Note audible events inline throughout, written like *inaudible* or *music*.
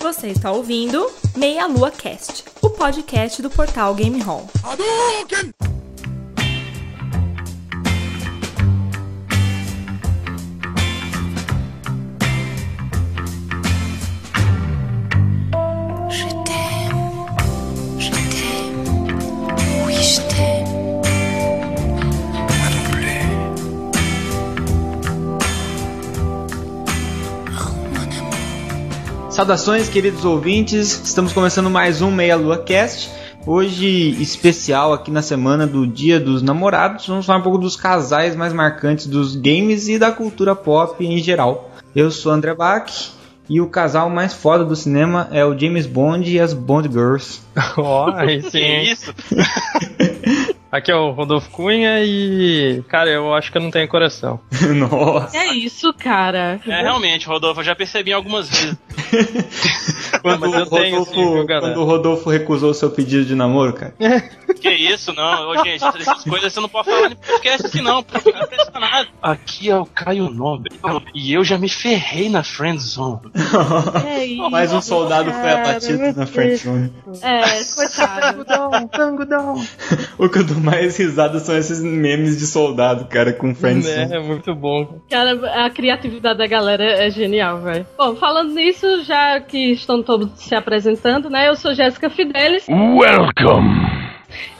Você está ouvindo Meia Lua Cast, o podcast do portal Game Hall. Saudações, queridos ouvintes. Estamos começando mais um Meia Lua Cast. Hoje especial aqui na semana do Dia dos Namorados. Vamos falar um pouco dos casais mais marcantes dos games e da cultura pop em geral. Eu sou André Bach e o casal mais foda do cinema é o James Bond e as Bond Girls. *laughs* Ó, aí Que sim. isso? *laughs* Aqui é o Rodolfo Cunha e. Cara, eu acho que eu não tenho coração. *laughs* Nossa. É isso, cara. É, realmente, Rodolfo, eu já percebi algumas vezes. *laughs* Quando, eu o tenho Rodolfo, galera? quando o Rodolfo recusou o seu pedido de namoro, cara. *laughs* Que isso, não. Ô, gente, essas coisas você não pode falar no podcast assim, não. Porque eu fico impressionado. Aqui é o Caio Nobre. E eu já me ferrei na friend zone. É isso. Mais um soldado foi cara, abatido meu na Deus. friendzone. É, coitado. O que eu dou *laughs* mais risada são esses memes de soldado, cara, com friendzone. É, é muito bom. Cara, a criatividade da galera é genial, velho. Bom, falando nisso, já que estão todos se apresentando, né? Eu sou Jéssica Fidelis. Welcome!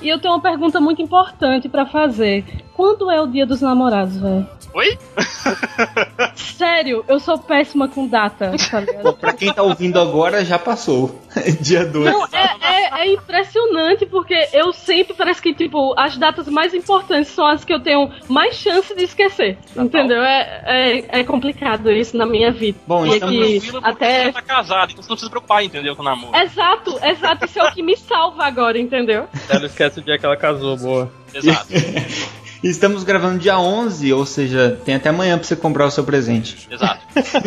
E eu tenho uma pergunta muito importante pra fazer. Quando é o dia dos namorados, velho? Oi? *laughs* Sério, eu sou péssima com data, tá ligado? Bom, pra quem tá ouvindo agora, já passou. *laughs* Dia 2. Não, é, é- é impressionante, porque eu sempre parece que, tipo, as datas mais importantes são as que eu tenho mais chance de esquecer. Entendeu? É, é, é complicado isso na minha vida. Bom, e estamos aqui, Tranquilo, porque até. você tá casado, então você não precisa se preocupar, entendeu, com o namoro. Exato, exato. Isso é o que me salva agora, entendeu? Ela esquece o dia que ela casou, boa. Exato. *laughs* Estamos gravando dia 11, ou seja, tem até amanhã pra você comprar o seu presente. Exato.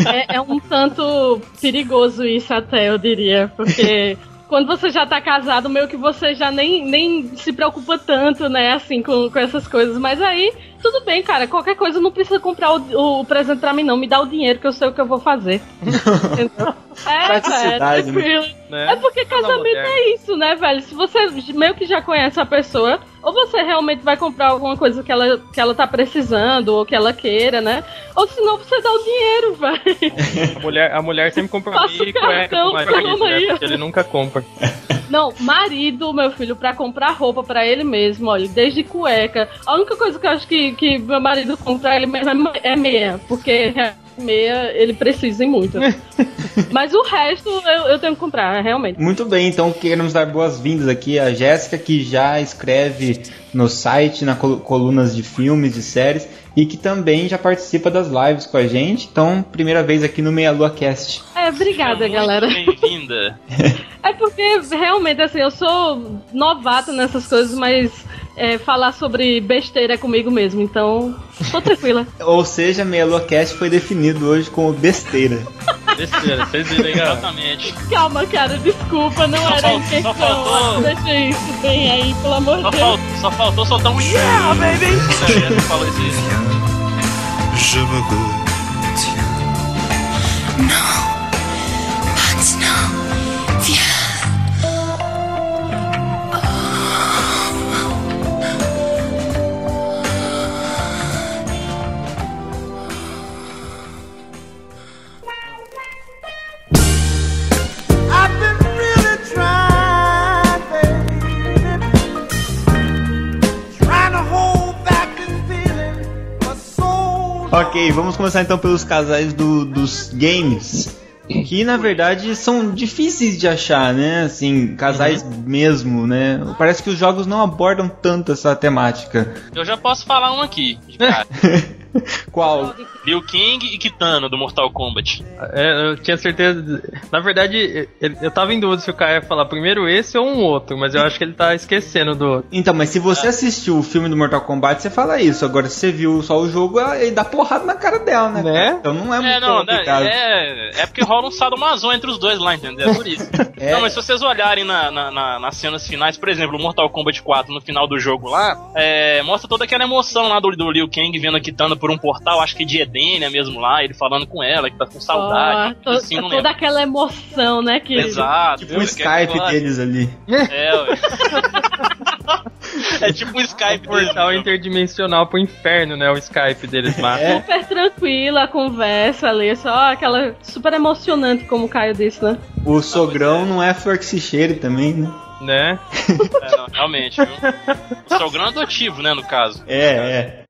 É, é um tanto perigoso isso até, eu diria. Porque *laughs* quando você já tá casado, meio que você já nem, nem se preocupa tanto, né, assim, com, com essas coisas. Mas aí, tudo bem, cara. Qualquer coisa não precisa comprar o, o presente pra mim, não. Me dá o dinheiro que eu sei o que eu vou fazer. *laughs* É, velho, tranquilo. Né? É porque casamento é isso, né, velho? Se você meio que já conhece a pessoa, ou você realmente vai comprar alguma coisa que ela, que ela tá precisando, ou que ela queira, né? Ou senão você dá o dinheiro, velho. A mulher, a mulher sempre compra meia e o cueca pro marido, né? Porque ele nunca compra. Não, marido, meu filho, pra comprar roupa pra ele mesmo, olha, desde cueca. A única coisa que eu acho que, que meu marido compra ele mesmo é é meia, porque meia ele precisa e muito. *laughs* Mas o resto eu, eu tenho que comprar, realmente. Muito bem, então queremos dar boas-vindas aqui a Jéssica, que já escreve no site, na col- colunas de filmes, de séries, e que também já participa das lives com a gente. Então, primeira vez aqui no Meia Lua Cast. É, obrigada, Muito galera. Bem-vinda. *laughs* É porque realmente, assim, eu sou novata nessas coisas, mas é, falar sobre besteira comigo mesmo, então tô tranquila. *laughs* Ou seja, Meia Lua Cast foi definido hoje como besteira. Besteira, vocês viram? Exatamente. Calma, cara, desculpa, não Só era a fal- intenção. só faltou- Deixa isso bem aí, pelo amor Só, de fal- Deus. só faltou soltar um yeah, baby! Você falou isso aí. Je me retiens. Maintenant, Ok, vamos começar então pelos casais do- dos games. Que na verdade são difíceis de achar, né? Assim, casais mesmo, né? Parece que os jogos não abordam tanto essa temática. Eu já posso falar um aqui, de cara. *laughs* Qual? Liu King e Kitano, do Mortal Kombat. É, eu tinha certeza. de- Na verdade, eu, eu tava em dúvida se o cara ia falar primeiro esse ou um outro, mas eu acho que ele tá esquecendo do outro. Então, mas se você assistiu o filme do Mortal Kombat, você fala isso. Agora, se você viu só o jogo, ele dá porrada na cara dela, né? Né? Então não é É, muito não, né, complicado. é, é porque rola um sadomaso entre os dois lá, entendeu? É por isso. *laughs* É. Não, mas se vocês olharem na, na- na- nas cenas finais, por exemplo, o Mortal Kombat 4 no final do jogo lá, é, mostra toda aquela emoção lá do, do Liu Kang vendo a Kitana por um portal acho que de Edênia mesmo lá, ele falando com ela, que tá com saudade. Ó, to- assim, não toda lembro. aquela emoção, né, querido? Exato. Tipo o Skype deles ali. É, ué. *laughs* é tipo um Skype Um portal deles, interdimensional pro inferno, né? O Skype deles lá. É. Super tranquila a conversa ali, só aquela super emocionante, como o Caio disse, né? O sogrão não é flor que se cheire também, né? Né? É, não, realmente, viu? O sogrão adotivo, né, no caso. É, é.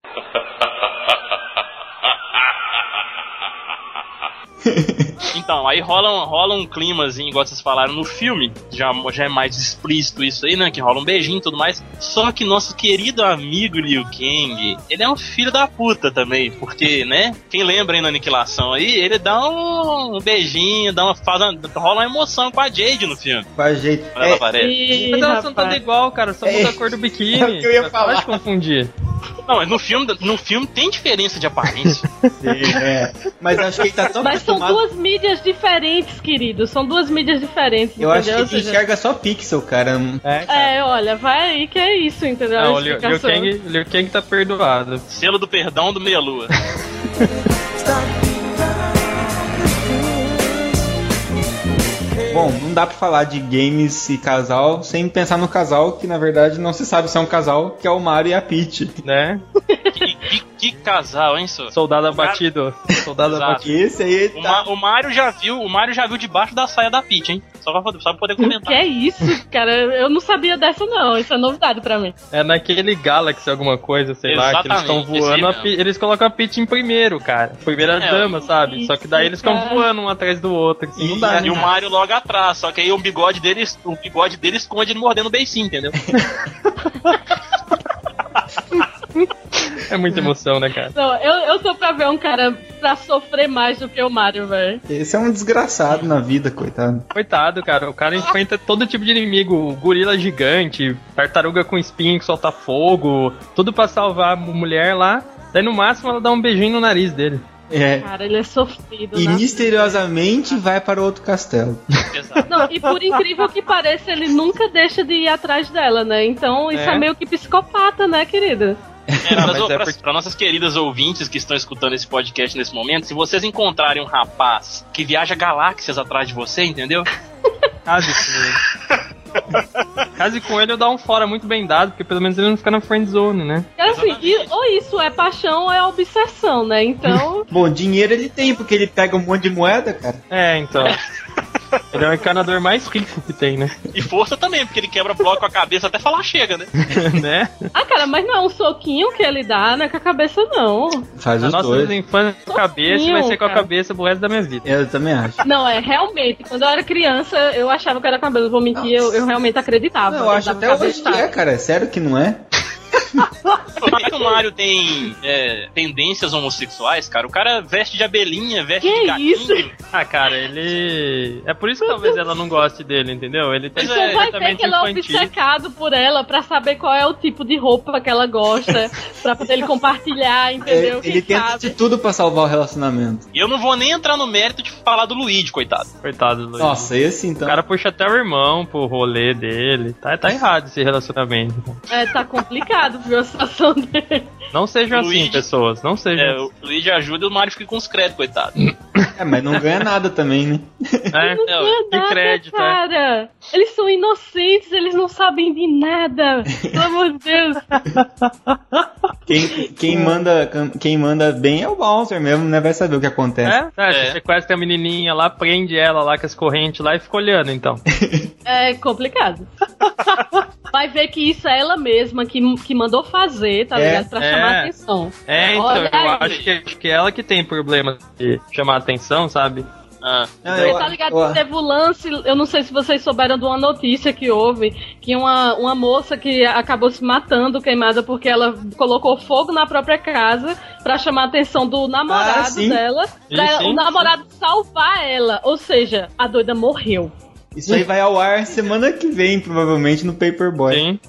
*laughs* Então, aí rola, um- rola um climazinho, igual vocês falaram no filme. Já, já é mais explícito isso aí, né? Que rola um beijinho e tudo mais. Só que nosso querido amigo Liu Kang, ele é um filho da puta também. Porque, né? Quem lembra aí na aniquilação aí, ele dá um, um beijinho, dá uma, faz uma, rola uma emoção com a Jade no filme. Faz jeito. Quando ela É, aparece. E, Mas elas são todas igual, cara. Só É. muda a cor do biquíni. É o que eu ia falar. Pode confundir. Não, mas no filme, no filme tem diferença de aparência. *laughs* é. Mas acho que ele tá tão Mas são acostumado. duas mídias diferentes, querido. São duas mídias diferentes. Eu acho que entendeu? Ele enxerga só pixel, cara. É, É, olha, vai aí que é isso, entendeu? Não, o Liu, Liu. Kang, Liu Kang tá perdoado. Selo do perdão do Meia Lua. Bom, não dá pra falar de games e casal sem pensar no casal, que na verdade não se sabe se é um casal, que é o Mario e a Peach. Né? *laughs* Que, casal, hein, só? Soldado abatido. Soldado Exato. abatido. Esse aí O, tá... Ma- o Mario já viu, o Mario já viu debaixo da saia da Peach, hein? Só pra, poder- só pra poder O que comentar. é isso, cara? Eu não sabia dessa, não. Isso é novidade pra mim. É naquele Galaxy alguma coisa, sei lá, que eles estão Exatamente, voando, aí a Pi- eles colocam a Peach em primeiro, cara. Primeira É, dama, sabe? Só que daí eles ficam cara. voando um atrás do outro. Assim, não dá, E o né? Mario logo atrás, só que aí o bigode dele, o bigode dele esconde ele mordendo o beicinho, entendeu? *laughs* É muita emoção, né, cara? Não, eu, eu tô pra ver um cara pra sofrer mais do que o Mario, velho. Esse é um desgraçado na vida, coitado. Coitado, cara. O cara enfrenta todo tipo de inimigo. Gorila gigante, tartaruga com espinho que solta fogo. Tudo pra salvar a mulher lá. Daí no máximo ela dá um beijinho no nariz dele. É. Cara, ele é sofrido, E né? misteriosamente vai para outro castelo. Exato. Não, e por incrível que pareça, ele nunca deixa de ir atrás dela, né? Então isso é, É. meio que psicopata, né, querida? É, mas é porque- pra nossas queridas ouvintes que estão escutando esse podcast nesse momento, se vocês encontrarem um rapaz que viaja galáxias atrás de você, entendeu? *laughs* Case com ele. Case com ele eu dar um fora muito bem dado, porque pelo menos ele não fica na friend zone, né? Cara, assim, ou isso é paixão ou é obsessão, né? Então, *laughs* Bom, dinheiro ele tem, porque ele pega um monte de moeda, cara. É, então. *laughs* Ele é o encanador mais rico que tem, né? E força também, porque ele quebra bloco com a cabeça até falar chega, né? *laughs* né? ah, cara, mas não é um soquinho que ele dá, né, com a cabeça, não. Faz A os nossa dois. infância com a cabeça vai ser com a cara. cabeça pro resto da minha vida. Eu também acho. Não, é realmente. Quando eu era criança, eu achava que era cabelo. Vou mentir, eu, eu realmente acreditava. Não, eu acho até hoje que é, cara. É sério que não é? Por que, que o Mario tem é, tendências homossexuais, cara? O cara veste de abelhinha, veste Que de gatinho. isso? Ah, cara, ele. É por isso que talvez ela não goste dele, entendeu? Ele tem Você é, vai comportamento que ele é obcecado por ela pra saber qual é o tipo de roupa que ela gosta, pra poder ele compartilhar, entendeu? É, Quem ele tenta sabe? de tudo pra salvar o relacionamento. E eu não vou nem entrar no mérito de falar do Luigi, coitado. Coitado do Luiz. Nossa, esse então. O cara puxa até o irmão pro rolê dele. Tá, tá errado esse relacionamento. É, tá complicado, viu, a situação *laughs* dele. Não sejam assim, Luigi. pessoas. Não sejam É, o Luigi ajuda e o Mario fica com os créditos, coitado. *laughs* É, mas não ganha nada também, né? assim. É, Não é que nada, crédito, é. cara. Eles são inocentes, eles não sabem de nada. Pelo amor de Deus. *laughs* Quem, quem, manda, quem manda bem é o Bowser mesmo, né? Vai saber o que acontece. É? É. Você sequestra a menininha lá, prende ela lá com as correntes lá e fica olhando, então. É complicado. Vai ver que isso é ela mesma que, que mandou fazer, tá É, ligado? Pra é. chamar a atenção. É, então, Olha eu aí. acho que, acho que é ela que tem problema de chamar atenção, sabe? Ah, Não, Você eu- tá ligado eu- que teve o lance, eu não sei se vocês souberam de uma notícia que houve, que uma, uma moça que acabou se matando queimada porque ela colocou fogo na própria casa pra chamar a atenção do namorado Ah, sim. dela, pra Sim, sim, o namorado salvar ela. Ou seja, a doida morreu. Isso aí vai ao ar semana que vem, provavelmente, no Paperboy. Sim.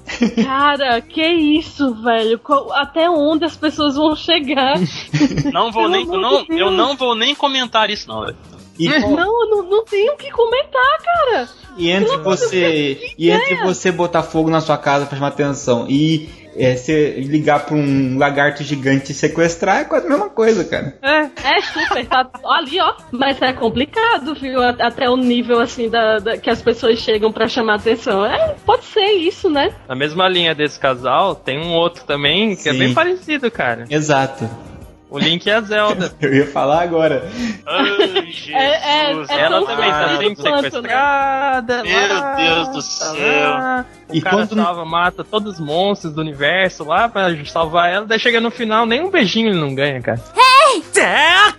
Cara, que isso, velho? Qual- Até onde as pessoas vão chegar? *laughs* não vou Pelo nem. Não, Deus. eu não vou nem comentar isso, não, velho. E, Não, eu não, não tenho o que comentar, cara. e entre você e entre você botar fogo na sua casa pra chamar atenção e é, você ligar pra um lagarto gigante e sequestrar é quase a mesma coisa, cara. É super, tá ali, ó. Mas é complicado, viu? Até o nível, assim, da, da- que as pessoas chegam pra chamar atenção. É, pode ser isso, né? Na mesma linha desse casal, tem um outro também que é Sim. bem parecido, cara. Exato. O Link e a Zelda. *laughs* Eu ia falar agora. Ai, *laughs* Jesus. É- é- é Ela também tá sendo quanto, né? sequestrada. Meu lá, Deus do céu. lá. O E cara quando- salva, mata todos os monstros do universo lá pra salvar ela. Daí chega no final, nem um beijinho ele não ganha, cara.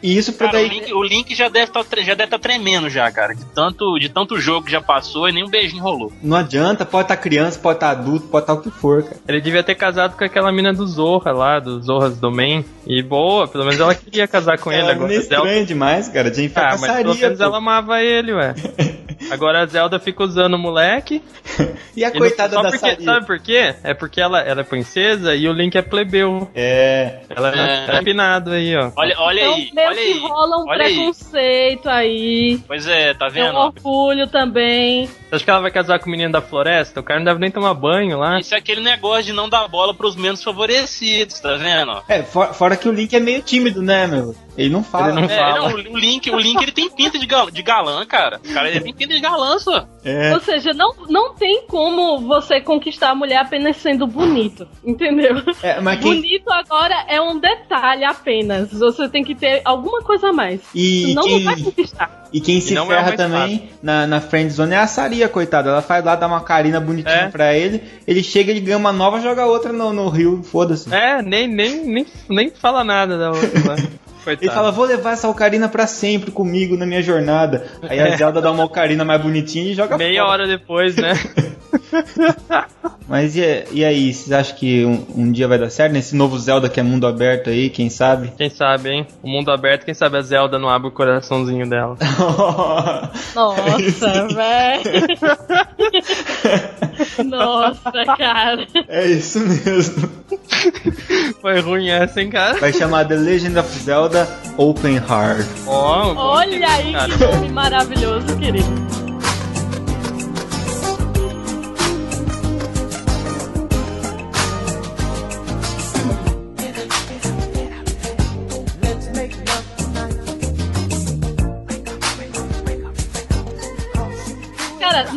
E isso pra Cara, o daí. Link, o Link já deve tá, deve tá tremendo já, cara. De tanto, de tanto jogo que já passou e nem um beijinho rolou. Não adianta, pode estar criança, pode estar adulto, pode estar o que for, cara. Ele devia ter casado com aquela mina do Zorra lá, do Zorras Domain. E boa, pelo menos ela queria casar com *laughs* ele. Ela Agora é Zelda estranho demais, cara. Tinha Ah, mas pelo menos pô. ela amava ele, ué. *laughs* Agora a Zelda fica usando o moleque. *laughs* E a e não- coitada só da porque, Saria? Sabe por quê? É porque ela, ela é princesa e o Link é plebeu. É. Ela é, É. empinado aí, ó. Olha, olha então, aí, meio olha que aí. rola um olha aí. preconceito aí. Pois é, tá Tem um vendo? orgulho também. Você acha que ela vai casar com o menino da floresta? O cara não deve nem tomar banho lá. Isso é aquele negócio de não dar bola pros menos favorecidos, tá vendo? É, for- fora que o Link é meio tímido, né, meu? Ele não fala. Ele não É, fala. não, o Link, o Link ele tem pinta de, gal- de galã, cara. O cara ele tem pinta de galã, só. É. Ou seja, não, não tem como você conquistar a mulher apenas sendo bonito, entendeu? É, mas quem, Bonito agora é um detalhe apenas. Você tem que ter alguma coisa a mais. e, Senão não vai quem, conquistar. e quem se E é ferra mais também na, na friendzone é a Saria, coitada. Ela faz lá, dá uma carina bonitinha É. pra ele. Ele chega, ele ganha uma nova, joga outra no, no rio. Foda-se. É, nem, nem, nem, nem fala nada da outra lá. *laughs* Coitado. Ele fala, vou levar essa ocarina pra sempre comigo na minha jornada. Aí a Zelda dá uma ocarina mais bonitinha e joga Meia fora. hora depois, né? *laughs* Mas e, e aí, vocês acham que um, um dia vai dar certo? Nesse novo Zelda que é mundo aberto aí, quem sabe? Quem sabe, hein? O mundo aberto, quem sabe a Zelda não abre o coraçãozinho dela. *laughs* Nossa, velho. *laughs* Nossa, cara. é isso mesmo. Foi ruim essa, hein, cara? Vai chamar The Legend of Zelda Open Heart. Bom Olha aí cara. que nome maravilhoso, querido.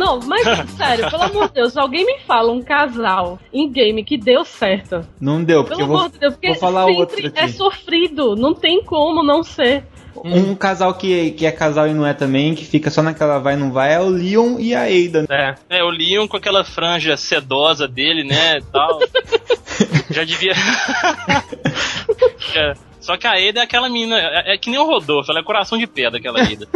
Não, mas *laughs* sério, pelo amor de Deus, alguém me fala um casal em game que deu certo. Não deu, porque Pelo eu vou, amor de Deus, porque vou falar sempre outro aqui. é sofrido, não tem como não ser. Um casal que, que é casal e não é também, que fica só naquela vai e não vai, é o Leon e a Ada. É. É, o Leon com aquela franja sedosa dele, né, e tal. *laughs* Já devia... Já- *laughs* Só que a Ada é aquela menina, é, é que nem o Rodolfo, ela é coração de pedra, aquela Ada.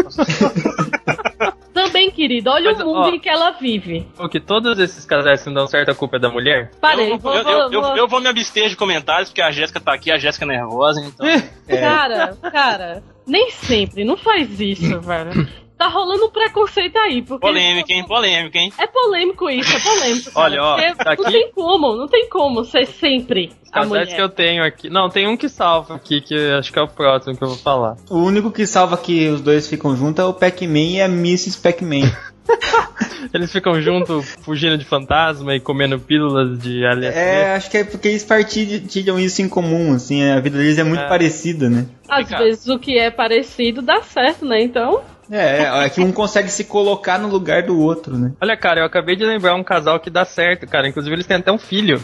Também, querido, olha Mas, o mundo ó, em que ela vive. O que todos esses casais que não dão certo, a culpa é da mulher? Parei, eu, vou, eu, vou- eu, eu- vou- eu vou me abster de comentários, porque a Jéssica tá aqui, a Jéssica é nervosa, então... *laughs* É. Cara, cara, nem sempre, não faz isso, velho. Tá rolando um preconceito aí, porque. Polêmica, hein? Polêmica, hein? É polêmico isso, é polêmico. *laughs* cara, Olha, ó, daqui- Não tem como, não tem como ser sempre Os mulher. que eu tenho aqui. Não, tem um que salva aqui, que acho que é o próximo que eu vou falar. O único que salva que os dois ficam juntos é o Pac-Man e a Mrs. Pac-Man. *laughs* Eles ficam juntos, fugindo de fantasma e comendo pílulas de LSD. é, acho que é porque eles partilham isso em comum, assim, a vida deles é muito É. parecida, né? Às Cara. vezes o que é parecido dá certo, né? Então. É, é que um consegue se colocar no lugar do outro, né? Olha, cara, eu acabei de lembrar um casal que dá certo, cara. Inclusive, eles têm até um filho.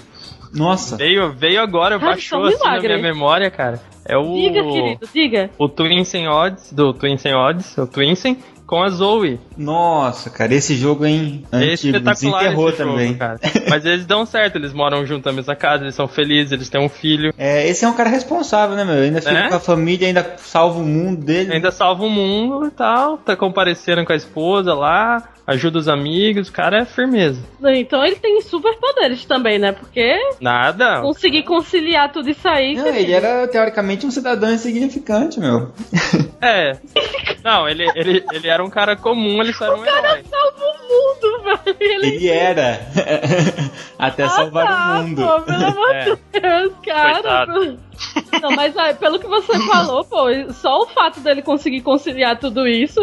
Nossa. Veio, veio agora, Cara, baixou é um assim na milagre. minha memória, cara. É o. Diga, querido, diga. O Twinsen Odds, do Twinsen Odds, o Twinsen, com a Zoe. Nossa, cara, esse jogo, hein? É Antigo, espetacular esse jogo, também. cara. Mas eles dão certo, eles moram junto na mesma casa, eles são felizes, eles têm um filho. É, esse é um cara responsável, né, meu? Ainda fica É? com a família, ainda salva o mundo dele. Ainda salva o mundo e tal, tá compareceram com a esposa lá, ajuda os amigos, o cara é firmeza. Então ele tem superpoderes também, né? Porque Nada. conseguir conciliar tudo isso aí. Não, ele era teoricamente um cidadão insignificante, meu. *laughs* É. Não, ele, ele, ele era um cara comum, ele só era um herói. salva o mundo, velho. Ele... Ele era. *laughs* Até Ah, salvar tá, o mundo. Pô, pelo amor *laughs* É. de Deus, cara. Coitado. Não, mas ah, pelo que você falou, pô, só o fato dele conseguir conciliar tudo isso,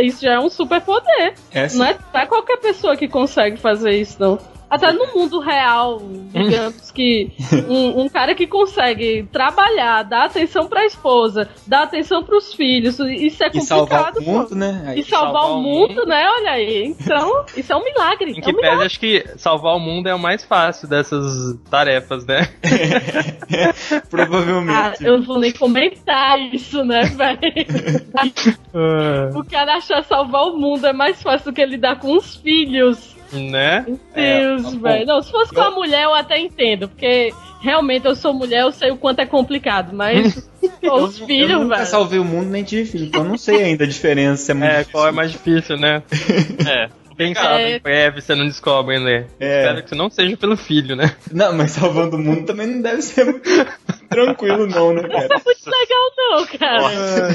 isso já é um super poder. É, sim. Não é, não é qualquer pessoa que consegue fazer isso, não. Até no mundo real, digamos que *laughs* um, um cara que consegue trabalhar, dar atenção pra esposa, dar atenção pros filhos, isso é E salvar complicado. o mundo, pô. né? Aí- E salvar, Salvar o mundo, mundo. né? Olha aí. Então, isso é um milagre. Em é que um pese, milagre. acho que salvar o mundo é o mais fácil dessas tarefas, né? *laughs* Provavelmente. Ah, eu não vou nem comentar isso, né, velho? *laughs* o cara achar salvar o mundo é mais fácil do que lidar com os filhos. Né? Deus, tá bom. velho. Não, se fosse com a mulher eu até entendo, porque realmente eu sou mulher, eu sei o quanto é complicado, mas *laughs* pô, os eu filhos, nunca velho. salvei o mundo nem tive filho, então eu não sei ainda a diferença. se É, muito É, qual é mais difícil, né? *laughs* É. Quem sabe É. em breve você não descobre, né? É. Espero que não seja pelo filho, né? Não, mas salvando o mundo também não deve ser muito *laughs* tranquilo, não, né, cara? Muito legal, não, cara.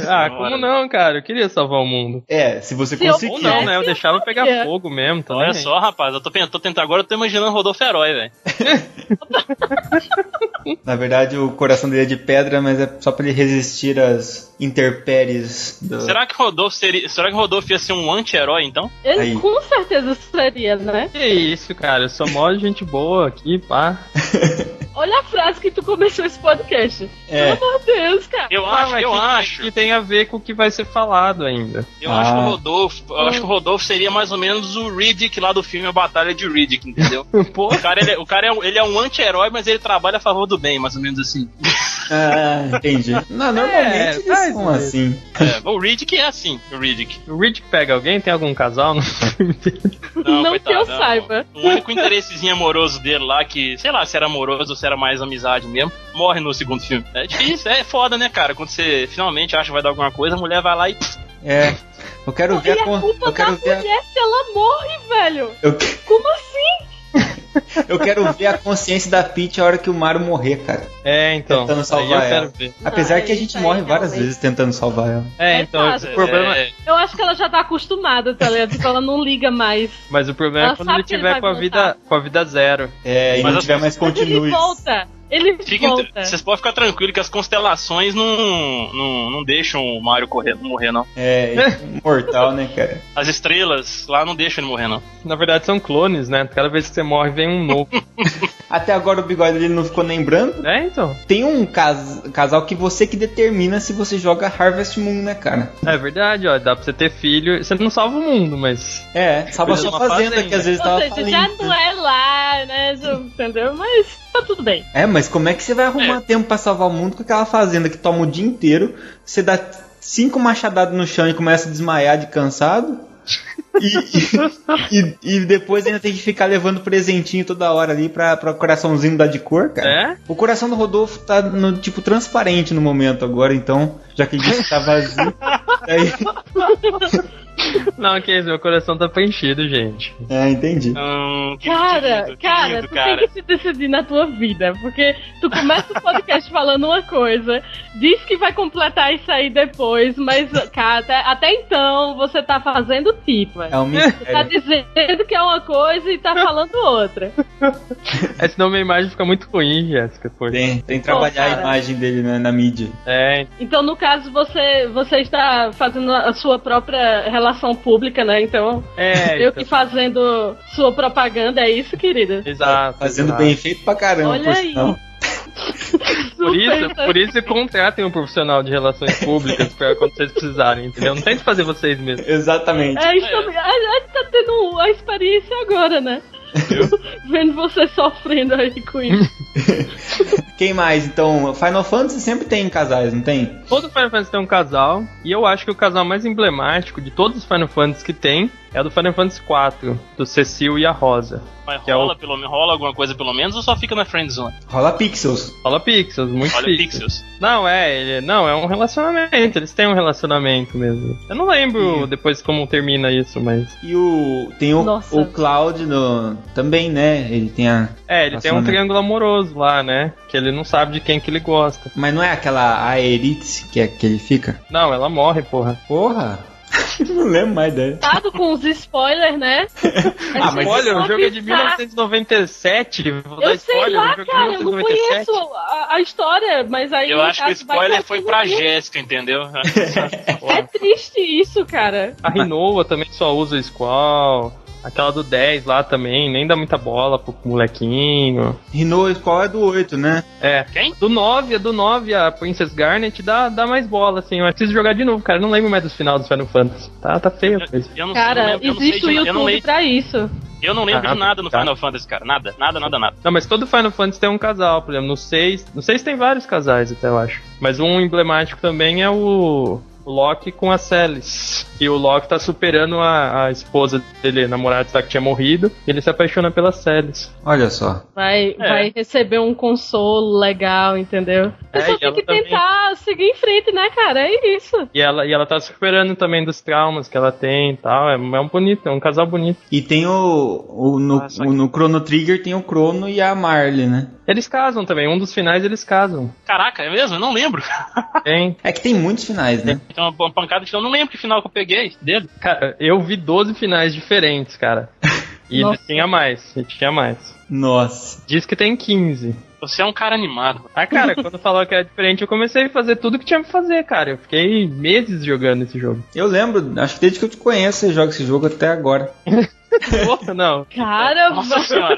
Ah, como não, cara? Eu queria salvar o mundo. É, se você Se eu- conseguir. Ou não, né? Eu deixava pegar fogo mesmo, tá Olha só, rapaz, eu tô, tô tentando agora, eu tô imaginando Rodolfo Herói, velho. *laughs* Na verdade, o coração dele é de pedra, mas é só pra ele resistir às intempéries do. Será que Rodolfo seria. Será que Rodolfo ia ser um anti-herói, então? Ele Aí. com certeza seria, né? Que isso, cara? Eu sou mó gente boa aqui, pá. *laughs* Olha a frase que tu começou esse podcast. É. Pelo amor de Deus, cara. Eu Ah, acho, mas eu que, acho. Que tem a ver com o que vai ser falado ainda. Eu Ah. acho que o Rodolfo. Eu acho que o Rodolfo seria mais ou menos o Riddick lá do filme A Batalha de Riddick, entendeu? *laughs* Pô, O cara, ele, é- o cara é, um- ele é um anti-herói, mas ele trabalha a favor do bem, mais ou menos assim. Ah, entendi. *laughs* Não, normalmente É, eles são assim. É, o Riddick é assim, o Riddick. o Riddick pega alguém? Tem algum casal no dele? Não que eu saiba. O único interessezinho amoroso dele lá, que, sei lá, se era amoroso ou se era mais amizade mesmo, morre no segundo filme. É difícil, é foda, né, cara? Quando você finalmente acha que vai dar alguma coisa, a mulher vai lá e. É. Eu quero E ver a. a con- culpa Eu da quero ver a. mulher se ela morre, velho. Eu, Como assim? Eu quero ver a consciência da Peach a hora que o Mario morrer, cara. É, então. Tentando salvar eu ela. quero ver. Apesar Ah, que a gente morre várias vezes tentando salvar ela. É, É então, o problema, É, Eu acho que ela já tá acostumada, tá ligado? Tipo, ela não liga mais. mas o problema Ela é quando ele ele tiver vai com a vida, com a vida zero. É, e Mas não tiver mais Mas ele continue. volta. Ele Fiquem- volta. Vocês podem ficar tranquilos que as constelações não, não, não deixam o Mario correr, morrer, não. É, mortal, né, cara? *laughs* As estrelas lá não deixam ele morrer, não. Na verdade são clones, né? Cada vez que você morre vem um novo. *laughs* Até agora o bigode dele não ficou nem branco. é, então. Tem um cas- casal que você que determina se você joga Harvest Moon, né, cara? É verdade, ó. Dá pra você ter filho. Você não salva o mundo, mas. É, salva de uma fazenda, fazenda. que às vezes Ou tava seja, já falindo. não é lá, né? Entendeu? Mas tá tudo bem. É, mas como é que você vai arrumar tempo pra salvar o mundo com aquela fazenda que toma o dia inteiro? Você dá cinco machadadas no chão e começa a desmaiar de cansado? E, e, e depois ainda tem que ficar levando presentinho toda hora ali pra, pra o coraçãozinho dar de cor, cara. É? O coração do Rodolfo tá no tipo transparente no momento agora, então, já que ele disse que tá vazio. *laughs* aí, Não, que isso, meu coração tá preenchido, gente. é, entendi. Hum, Cara, lindo, cara, lindo, tu cara. tem que se decidir na tua vida. Porque tu começa o podcast falando uma coisa, diz que vai completar isso aí depois, mas, cara, até, até então você tá fazendo tipo. velho. É um Tá mistério. dizendo que é uma coisa e tá falando outra. É, senão minha imagem fica muito ruim, Jéssica. Poxa. Tem, tem que trabalhar a imagem dele na, na mídia. É, Então, no caso, você, você está fazendo a sua própria relação pública, né? Então, é. eu então- que fazendo sua propaganda, é isso, querida? Exato. Fazendo exato. bem feito pra caramba, Olha por aí. *laughs* Por isso, por isso contratem um profissional de relações públicas pra quando vocês precisarem, entendeu? Não tente fazer vocês mesmos. Exatamente. É, isso também- a, a gente tá tendo a experiência agora, né? *laughs* Vendo você sofrendo aí com isso. *laughs* Quem mais? Então, Final Fantasy sempre tem casais, não tem? Todo Final Fantasy tem um casal, e eu acho que o casal mais emblemático de todos os Final Fantasy que tem é o do Final Fantasy IV, do Cecil e a Rosa. Mas Que é rola, o- pelo, menos- rola alguma coisa pelo menos ou só fica na friendzone? Rola Pixels. Fala Pixels, muito Olha Pixels. Pixels. Não, é, ele, não, é um relacionamento, eles têm um relacionamento mesmo. Eu não lembro depois como termina isso, mas. E o. Tem o, Nossa. o Cloud no, também, né? Ele tem a. É, ele tem um triângulo amoroso lá, né? Que ele não sabe de quem que ele gosta. Mas não é aquela Aerith que, é, que ele fica? Não, ela morre, porra. Porra! *laughs* não lembro mais dela. Tado com os spoilers, né? *laughs* Ah, mas Olha, o jogo é de pensar- 1997. Vou dar Eu sei spoiler, lá, o jogo é de cara, eu não 1997. conheço a, a história, mas aí. Eu acho que o spoiler foi pra Jéssica, entendeu? *laughs* É triste isso, cara. A Rinoa também só usa Squall. Aquela do 10 lá também, nem dá muita bola pro molequinho. Rino qual é do 8, né? É. Quem? Do 9, a do 9, a Princess Garnet dá, dá mais bola, assim. Eu preciso jogar de novo, cara. Eu não lembro mais dos final dos Final Fantasy. Tá, tá feio a coisa. Eu não sei, eu Cara, eu existe o de- eu não YouTube pra isso. Eu não lembro Ah, de nada no tá. Final Fantasy, cara. Nada, nada, nada, nada. Não, mas todo Final Fantasy tem um casal, por exemplo, no 6. No 6 tem vários casais, até eu acho. Mas um emblemático também é o. Loki com a Celis. E o Loki tá superando a, a esposa dele, a namorada que tinha morrido. E ele se apaixona pela Celis. Olha só. Vai, É. vai receber um consolo legal, entendeu? A É, pessoa tem que também- tentar seguir em frente, né, cara? É isso. E ela, e ela tá superando também dos traumas que ela tem e tal. É, é um bonito, é um casal bonito. E tem o. o no, Ah, o- no Chrono Trigger tem o Chrono e a Marley, né? Eles casam também, um dos finais eles casam. Caraca, é mesmo? Eu não lembro. Tem. É que tem muitos finais, né? Tem uma, uma pancada de eu não lembro que final que eu peguei dele. Cara, eu vi 12 finais diferentes, cara. E Nossa. tinha mais, e tinha mais. Nossa. Diz que tem 15. Você é um cara animado. Ah, cara, *laughs* quando falou que era diferente, eu comecei a fazer tudo que tinha pra fazer, cara. Eu fiquei meses jogando esse jogo. Eu lembro, acho que desde que eu te conheço, você joga esse jogo até agora. *laughs* Porra, não. Cara, Nossa senhora.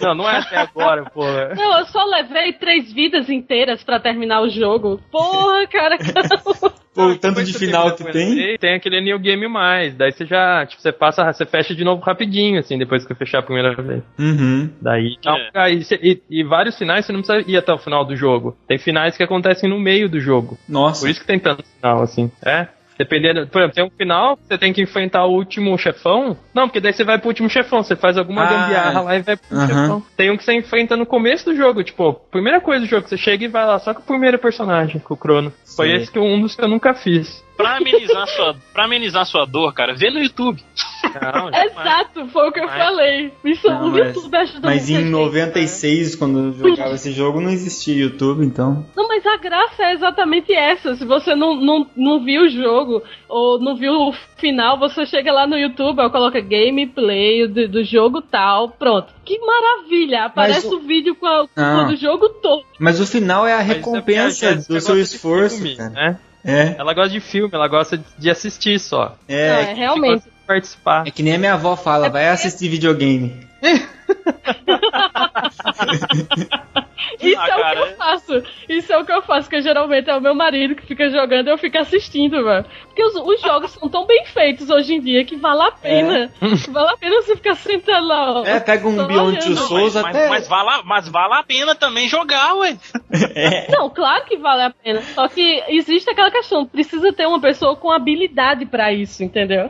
Não, não é até agora, porra. Não, eu só levei três vidas inteiras pra terminar o jogo. Porra, cara. *laughs* Pô, o tanto de final que tem. ele, Tem aquele New Game Mais. Daí você já, tipo, você passa, você fecha de novo rapidinho, assim, depois que eu fechar a primeira vez. Uhum. Daí. É. Não, aí cê- e, e vários finais você não precisa ir até o final do jogo. Tem finais que acontecem no meio do jogo. Nossa. Por isso que tem tanto final, assim. É. Dependendo, por exemplo, tem um final, você tem que enfrentar o último chefão. Não, porque daí você vai pro último chefão, você faz alguma Ah, gambiarra lá e vai pro aham. chefão. Tem um que você enfrenta no começo do jogo, tipo, primeira coisa do jogo, você chega e vai lá, só com o primeiro personagem, com o Crono. Foi esse que um dos que eu nunca fiz. Pra amenizar sua, pra amenizar sua dor, cara, vê no YouTube. Não. *laughs* Exato, foi o que eu Mas- falei. Isso Não, o mas- YouTube ajuda Mas em gente, 96, quando eu jogava esse jogo, não existia YouTube, então. Não, mas a graça é exatamente essa. Se você não, não, não viu o jogo ou não viu o final, você chega lá no YouTube, ó, coloca gameplay do, do jogo tal, pronto. Que maravilha! Aparece o- o vídeo com, a, com o jogo todo. Mas o final é a é recompensa Jéssica do seu esforço, filme, cara. né? É, Ela gosta de filme, ela gosta de- assistir só. É. é realmente. Participar. É que nem a minha avó É fala, vai assistir videogame. *laughs* *laughs* Isso Ah, é o cara, que eu é- faço. Isso é o que eu faço, que geralmente é o meu marido que fica jogando e eu fico assistindo, mano. Porque os, os jogos são tão bem feitos hoje em dia que vale a pena. *laughs* Vale a pena você ficar sentado lá, ó. É, pega um Beyond Two Souls mas, até. mas, mas, vale, a- mas vale a pena também jogar, ué. *laughs* Não, claro que vale a pena. Só que existe aquela questão, precisa ter uma pessoa com habilidade pra isso, entendeu?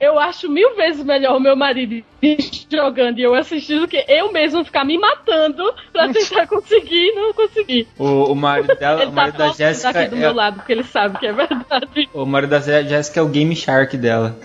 Eu acho mil vezes melhor o meu marido jogando e eu assistindo do que eu mesmo ficar me matando pra tentar conseguir e não conseguir. O, o marido dela, Ele o tá marido da próximo Jéssica daqui do é, meu lado, porque ele sabe que é verdade. o marido da Jéssica é o Game Shark dela.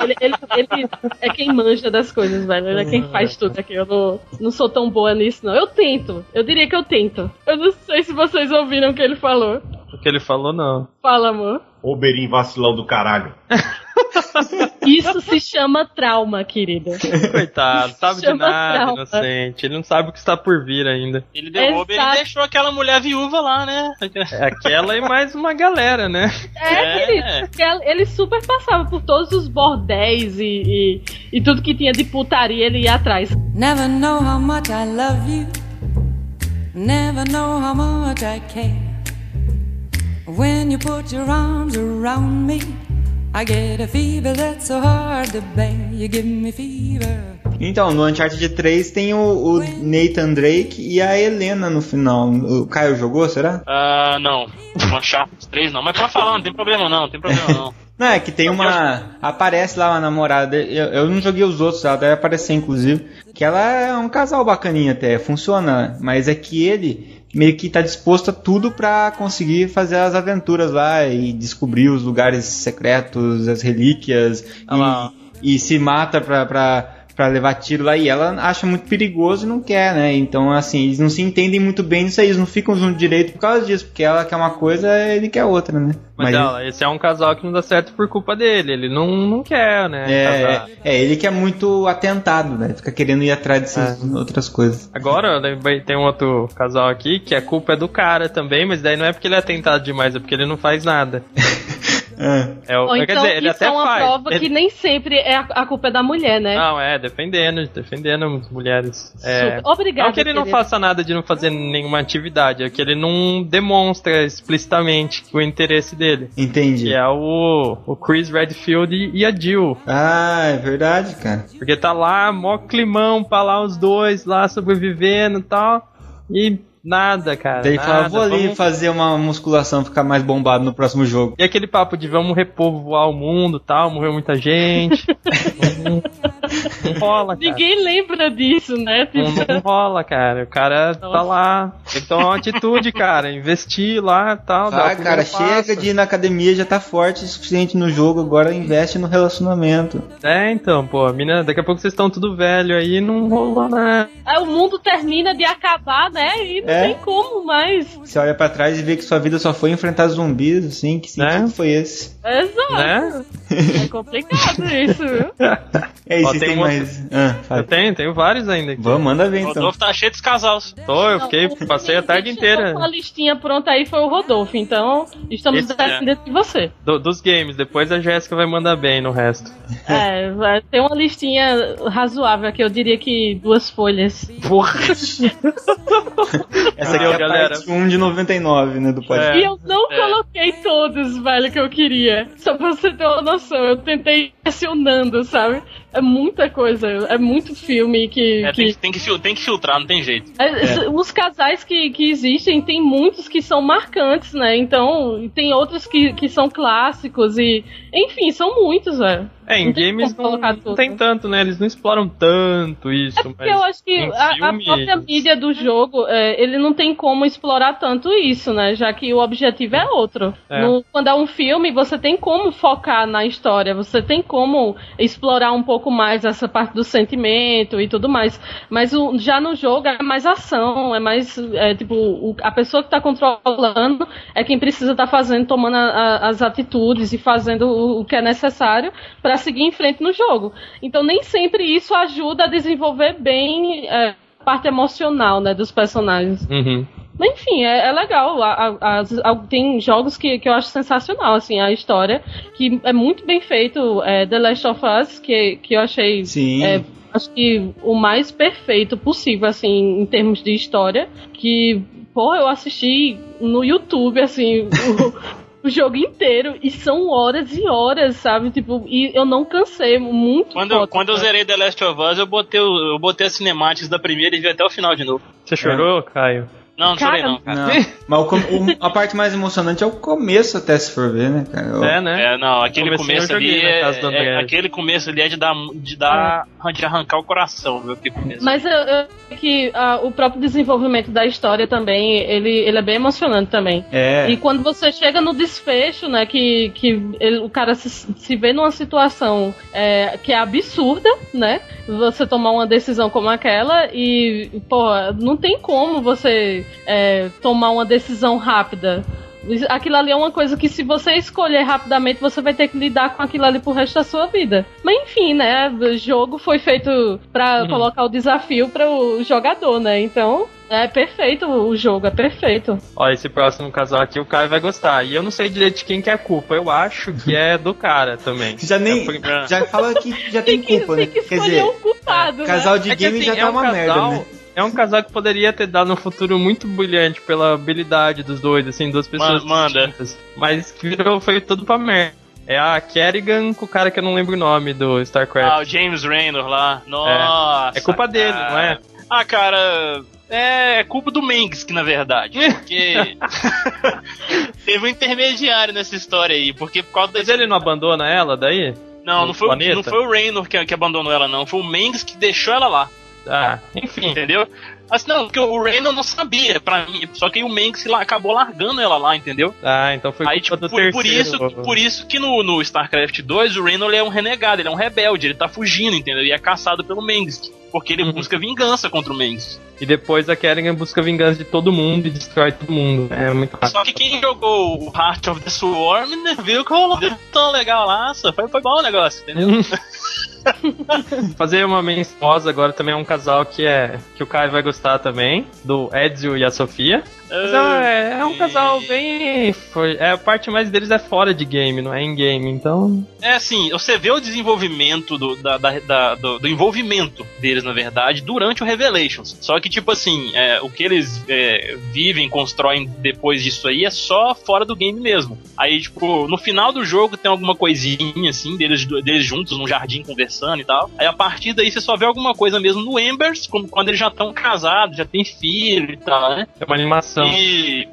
Ele, ele- ele é quem manja das coisas, velho. Ele é quem faz tudo aqui. Eu não, não sou tão boa nisso, não. Eu tento. Eu diria que eu tento. Eu não sei se vocês ouviram o que ele falou. O que ele falou, não. Fala, amor. Oberin vacilão do caralho. *laughs* Isso se chama trauma, querida. Coitado, sabe de nada, trauma. inocente. Ele não sabe o que está por vir ainda. Ele deu Uber e Exato. deixou aquela mulher viúva lá, né? É aquela e mais uma galera, né? É, É. querido. porque Ele super passava por todos os bordéis e, e, e tudo que tinha de putaria ele ia atrás. Never know how much I love you. Never know how much I care. When you put your arms around me, I get a fever that's so hard to bear. You give me fever. Então, no Uncharted 3 tem o, o Nathan Drake e a Helena no final. O Caio jogou, será? Ah, não. Uncharted 3 não. Mas pode falar, não tem problema não, não tem problema não. *laughs* Não, é que tem uma. Aparece lá uma namorada. Eu, eu não joguei os outros, ela deve aparecer inclusive. Que ela é um casal bacaninha até, funciona. Mas é que ele meio que tá disposto a tudo pra conseguir fazer as aventuras lá e descobrir os lugares secretos, as relíquias. Ah. E, e se mata pra. pra Pra levar tiro lá e ela acha muito perigoso e não quer, né? Então, assim, eles não se entendem muito bem nisso aí, eles não ficam juntos direito por causa disso, porque ela quer uma coisa ele quer outra, né? Mas, ela, esse é um casal que não dá certo por culpa dele. Ele não, não quer, né? É, é, é, ele que é muito atentado, né? Fica querendo ir atrás dessas outras coisas. Agora tem um outro casal aqui que a culpa é do cara também, mas daí não é porque ele é atentado demais, é porque ele não faz nada. *laughs* Ah. É, o, Ou quer então dizer, ele isso até é uma faz. prova Ele- que nem sempre é a, a culpa é da mulher, né? Não, é, defendendo, defendendo as mulheres. É, Super. Obrigada, não que ele não querido. faça nada de não fazer nenhuma atividade, é que ele não demonstra explicitamente o interesse dele. Entendi. Que é o, o Chris Redfield e- e a Jill. Ah, é verdade, cara. Porque tá lá, mó climão pra lá os dois lá sobrevivendo e tal. E nada, cara. Daí ele nada, fala, vou ali vamos- fazer uma musculação, ficar mais bombado no próximo jogo. E aquele papo de vamos repovoar o mundo tal, morreu muita gente. *laughs* rola, cara. Ninguém lembra disso, né? Não, não rola, cara. O cara tá Nossa. lá. Tem que tomar uma atitude, cara. Investir lá e tal. Ah, cara, passo. chega de ir na academia, já tá forte o suficiente no jogo, agora investe no relacionamento. É, então, pô, mina, daqui a pouco vocês estão tudo velho aí não rolou nada. Aí o mundo termina de acabar, né? E não É. tem como mais. Você olha pra trás e vê que sua vida só foi enfrentar zumbis, assim, que Né? sentido foi esse? Exato. Né? É complicado isso, viu? *laughs* É isso, tem têm mais. Ah, Eu tenho, tenho vários ainda. aqui. Vamos, manda ver O então. Rodolfo tá cheio desse casal. Tô, eu fiquei, passei a tarde inteira. A listinha pronta aí foi o Rodolfo, então estamos Esse é. dependendo de você. Do- dos games, depois a Jéssica vai mandar bem no resto. *laughs* É, vai ter uma listinha razoável aqui, eu diria que duas folhas. Porra! *laughs* Essa aqui é a galera. parte 1 de 99, né, do podcast. E eu não É. coloquei todos, velho, que eu queria. Só pra você ter uma noção. Eu tentei pressionando, sabe? É muita coisa. É muito filme que. É, que- tem, que, tem, que, tem que filtrar, não tem jeito. É, Os casais que, que existem, tem muitos que são marcantes, né? Então, tem outros que, que são clássicos e. Enfim, são muitos, velho. É, em games não, não tem tanto, né? Eles não exploram tanto isso. É porque mas eu acho que a, a filme, própria mídia do jogo, é, ele não tem como explorar tanto isso, né? Já que o objetivo é outro. É. No- quando é um filme, você tem como focar na história, você tem como explorar um pouco mais essa parte do sentimento e tudo mais. Mas o- já no jogo é mais ação, é mais, é, tipo, o- a pessoa que tá controlando é quem precisa estar fazendo, tomando a- a- as atitudes e fazendo o, o que é necessário para seguir em frente no jogo. Então nem sempre isso ajuda a desenvolver bem é, a parte emocional, né, dos personagens. Uhum. Mas enfim, é, é legal. A- a- as- a- tem jogos que, que eu acho sensacional, assim, a história, que é muito bem feito. É, The Last of Us, que, que eu achei Sim. é, acho que o mais perfeito possível, assim, em termos de história. Que, porra, eu assisti no YouTube, assim, *laughs* o, o jogo inteiro. E são horas e horas, sabe? Tipo, e eu não cansei. Muito Quando, foda, quando eu sabe? zerei The Last of Us, eu botei, o- eu botei as cinemáticas da primeira e vi até o final de novo. Você chorou, Caio? Não, não Cara, chorei não, cara. Não, mas o *laughs* a parte mais emocionante é o começo, até se for ver, né, cara? Eu- É, né? É, não, aquele começo ali é, é- aquele começo ali é de dar de dar de arrancar o coração, viu? Que começo. Mas eu, eu acho que ah, o próprio desenvolvimento da história também, ele, ele é bem emocionante também. É. E quando você chega no desfecho, né, que, que ele- o cara se, se vê numa situação é, que é absurda, né? Você tomar uma decisão como aquela e, pô, não tem como você é, tomar uma decisão rápida. Aquilo ali é uma coisa que se você escolher rapidamente, você vai ter que lidar com aquilo ali pro resto da sua vida. Mas enfim, né? O jogo foi feito pra Uhum. colocar o desafio para o jogador, né? Então, é perfeito o jogo, é perfeito. Ó, esse próximo casal aqui o Caio vai gostar. E eu não sei direito de quem que é a culpa. Eu acho que é do cara também. *laughs* Já nem. É Já fala que já tem que, culpa, né? tem que Quer dizer, um culpado, né? casal de É game assim, já é tá um uma casal- merda, né? É um casal que poderia ter dado um futuro muito brilhante pela habilidade dos dois, assim, duas pessoas Ma- manda. Mas virou, foi tudo pra merda. É a Kerrigan com o cara que eu não lembro o nome do StarCraft. Ah, o James Raynor lá. Nossa. É culpa dele, cara. não é? Ah, cara. É culpa do Mengs, que na verdade. *laughs* Porque. *laughs* Teve um intermediário nessa história aí. Porque por causa Mas desse. ele não abandona ela daí? Não, não foi, o- não foi o Raynor que, que abandonou ela, não. Foi o Mengs que deixou ela lá. Ah, enfim. Entendeu? Mas não, porque o Raynor não sabia, pra mim. Só que o Mengs lá, acabou largando ela lá, entendeu? Ah, então foi Aí, tipo, por, por terceiro. isso, por isso que no, no StarCraft 2 o ele é um renegado, ele é um rebelde, ele tá fugindo, entendeu? E é caçado pelo Mengs. Porque ele Uhum. busca vingança contra o Mengs. E depois a Kerrigan busca vingança de todo mundo e destrói todo mundo. É muito. Só que quem jogou o Heart of the Swarm né, viu que rolou tão legal lá, só foi, foi bom o negócio, entendeu? *laughs* *laughs* Fazer uma menção rosa agora também é um casal que é que o Caio vai gostar também, do Ezio e a Sofia. Mas é, é um casal bem. Foi, é, a parte mais deles é fora de game, não é em game, então. É assim, você vê o desenvolvimento do, da, da- da- do, do envolvimento deles, na verdade, durante o Revelations. Só que, tipo assim, é, o que eles é, vivem, constroem depois disso aí é só fora do game mesmo. Aí, tipo, no final do jogo tem alguma coisinha, assim, deles, deles juntos num jardim conversando e tal. Aí a partir daí você só vê alguma coisa mesmo no Embers, como quando eles já estão casados, já tem filho e tal, né? É uma animação. E,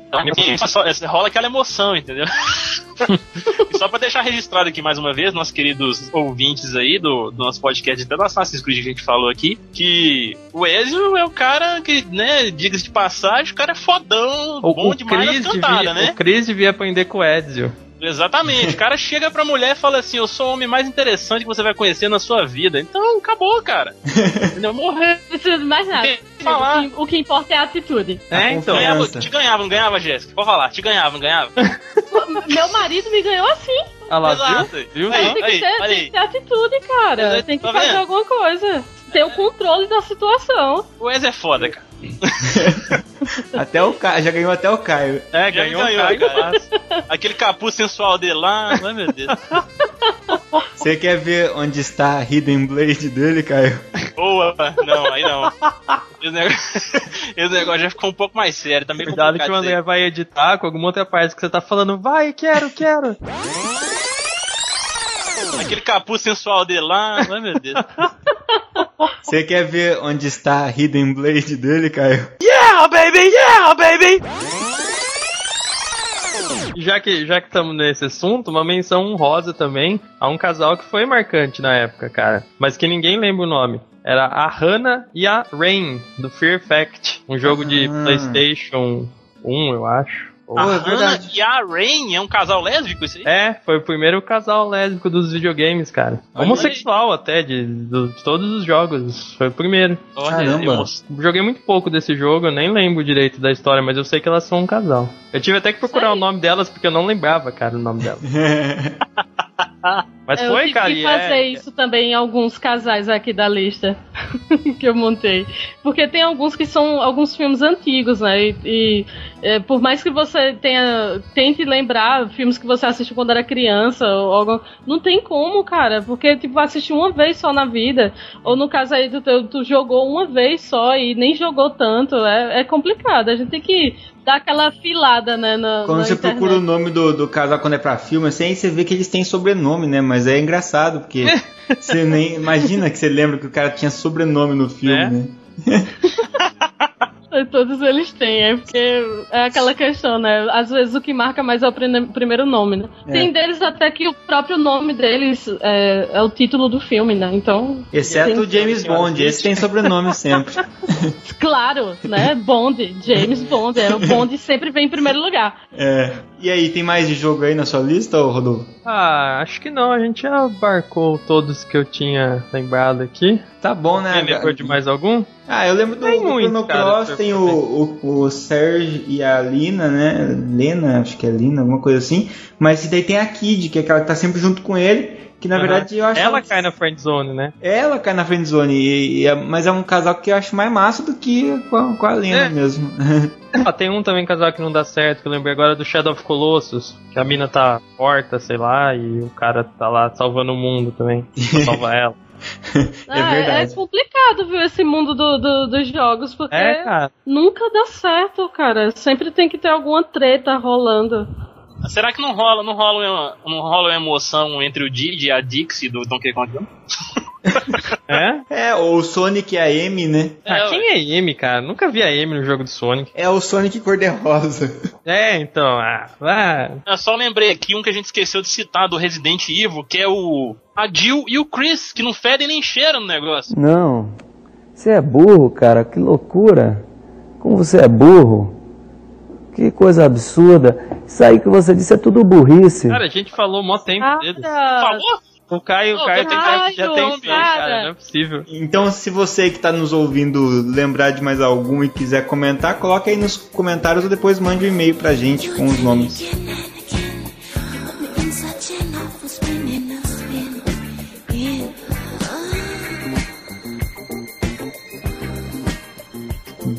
e só- é, rola aquela emoção, entendeu? *laughs* e só pra deixar registrado aqui mais uma vez, nossos queridos ouvintes aí do, do nosso podcast até do Assassin's Creed que a gente falou aqui, que o Ezio é o cara que, né, diga-se de passagem, o cara é fodão, O, bom o demais Chris cantadas, devia, né? o Chris devia aprender com o Ezio. Exatamente. O cara chega pra mulher e fala assim: Eu sou o homem mais interessante que você vai conhecer na sua vida. Então, acabou, cara. Entendeu? Morreu. Não precisa de mais nada. Falar. O que, o que importa é a atitude. É, então. confiança. Ganhava, te ganhava, não ganhava, Jéssica? Pode falar, te ganhava, não ganhava? *laughs* Meu marido me ganhou assim. Ah lá, Exato. viu? Viu? Aí, tem, que aí, ter, olha tem aí. que ter atitude, cara. Exato, Tem que tá fazer vendo? alguma coisa. Ter o controle da situação. O Wes é foda, cara. *laughs* Até o Caio, já ganhou até o Caio. É, Já ganhou, ganhou, um Caio. Aquele capuz sensual dele lá, ai meu Deus. *laughs* Você quer ver onde está a Hidden Blade dele, Caio? Boa, não, aí não. Esse negócio, *laughs* esse negócio já ficou um pouco mais sério, tá meio Cuidado que o André vai editar com alguma outra parte que você tá falando, vai, quero, quero. Aquele capuz sensual dele lá, *laughs* ai meu Deus. Você quer ver onde está a Hidden Blade dele, Caio? Yeah, baby, yeah, baby! E já que já que estamos nesse assunto, uma menção honrosa também a um casal que foi marcante na época, cara, mas que ninguém lembra o nome. Era a Hannah e a Rain do Fear Fact, um jogo de Ah. PlayStation 1, eu acho. Ou- A é Hannah e a Rain é um casal lésbico isso aí? É, foi o primeiro casal lésbico dos videogames, cara. Olha Homossexual até, de, de todos os jogos. Foi o primeiro. Olha, Caramba. eu- Joguei muito pouco desse jogo, eu nem lembro direito da história, mas eu sei que elas são um casal. Eu tive até que procurar o nome delas porque eu não lembrava, cara, o nome delas. *laughs* *laughs* Mas eu foi, tive cara, que e fazer é, isso também em alguns casais aqui da lista *laughs* que eu montei. Porque tem alguns que são alguns filmes antigos, né? E, e, é, por mais que você tenha tente lembrar filmes que você assistiu quando era criança, ou algo, não tem como, cara. Porque tipo, assistir uma vez só na vida. Ou no caso aí, tu, tu, tu jogou uma vez só e nem jogou tanto. É, é complicado. A gente tem que dar aquela filada, né? Na, Quando na você internet. procura o nome do, do casal quando é pra filme, assim, aí você vê que eles têm sobrenome, né? Mas é engraçado, porque *laughs* você nem imagina que você lembra que o cara tinha sobrenome no filme, É. né? *laughs* Todos eles têm, é porque é aquela questão, né? Às vezes o que marca mais é o prime- primeiro nome, né? É. Tem deles até que o próprio nome deles é, é o título do filme, né? Então, Exceto o James Bond, esse tem sobrenome sempre. *laughs* claro, né? Bond, James Bond, é, o Bond sempre vem em primeiro lugar. É. E aí, tem mais de jogo aí na sua lista, Rodolfo? Ah, acho que não, a gente já abarcou todos que eu tinha lembrado aqui. Tá bom, né? Lembrou de mais algum? Ah, eu lembro do, Tem do Chrono cara, Cross, pra tem o, o, o Serge e a Lina, né? Lena, acho que é Lina, alguma coisa assim. Mas daí tem a Kid, que é aquela que tá sempre junto com ele, que na Aham. verdade eu acho Ela cai na friend zone, né? Ela cai na friendzone, e, e é- mas é um casal que eu acho mais massa do que com a, com a Lena É. mesmo. *laughs* Ah, tem um também casal que não dá certo, que eu lembrei agora do Shadow of Colossus, que a mina tá morta, sei lá, e o cara tá lá salvando o mundo também. pra salvar *laughs* ela. *laughs* é Ah, verdade. complicado, viu, esse mundo do- do- dos jogos, porque É, nunca dá certo, cara. Sempre tem que ter alguma treta rolando. Será que não rola, não rola, uma, não rola uma emoção entre o Didi e a Dixie do Donkey Kong? *laughs* É? É, ou o Sonic e a Amy, né? Ah, É, quem é Amy, cara? Nunca vi a Amy no jogo do Sonic. É o Sonic cor-de-rosa. É, então, ah, ah, Eu só lembrei aqui um que a gente esqueceu de citar do Resident Evil, que é o a Jill e o Chris, que não fedem nem cheiram no negócio. Não. Você é burro, cara. Que loucura. Como você é burro. Que coisa absurda. Isso aí que você disse é tudo burrice. Cara, a gente falou mó tempo deles. Nada. Falou? O Caio, o Ô, Caio tem, Caio, já tem seis, cara. cara, não é possível. Então, se você que tá nos ouvindo lembrar de mais algum e quiser comentar, coloca aí nos comentários ou depois mande um e-mail pra gente com os nomes.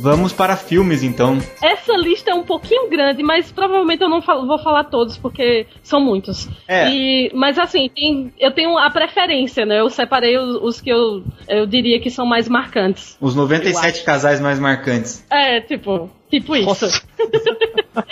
Vamos para filmes então. Essa lista é um pouquinho grande, mas provavelmente eu não falo- vou falar todos, porque são muitos. É. E, mas assim, tem- eu tenho a preferência, né? Eu separei os, os que eu, eu diria que são mais marcantes. Os 97 casais mais marcantes. É, tipo, tipo isso. *laughs*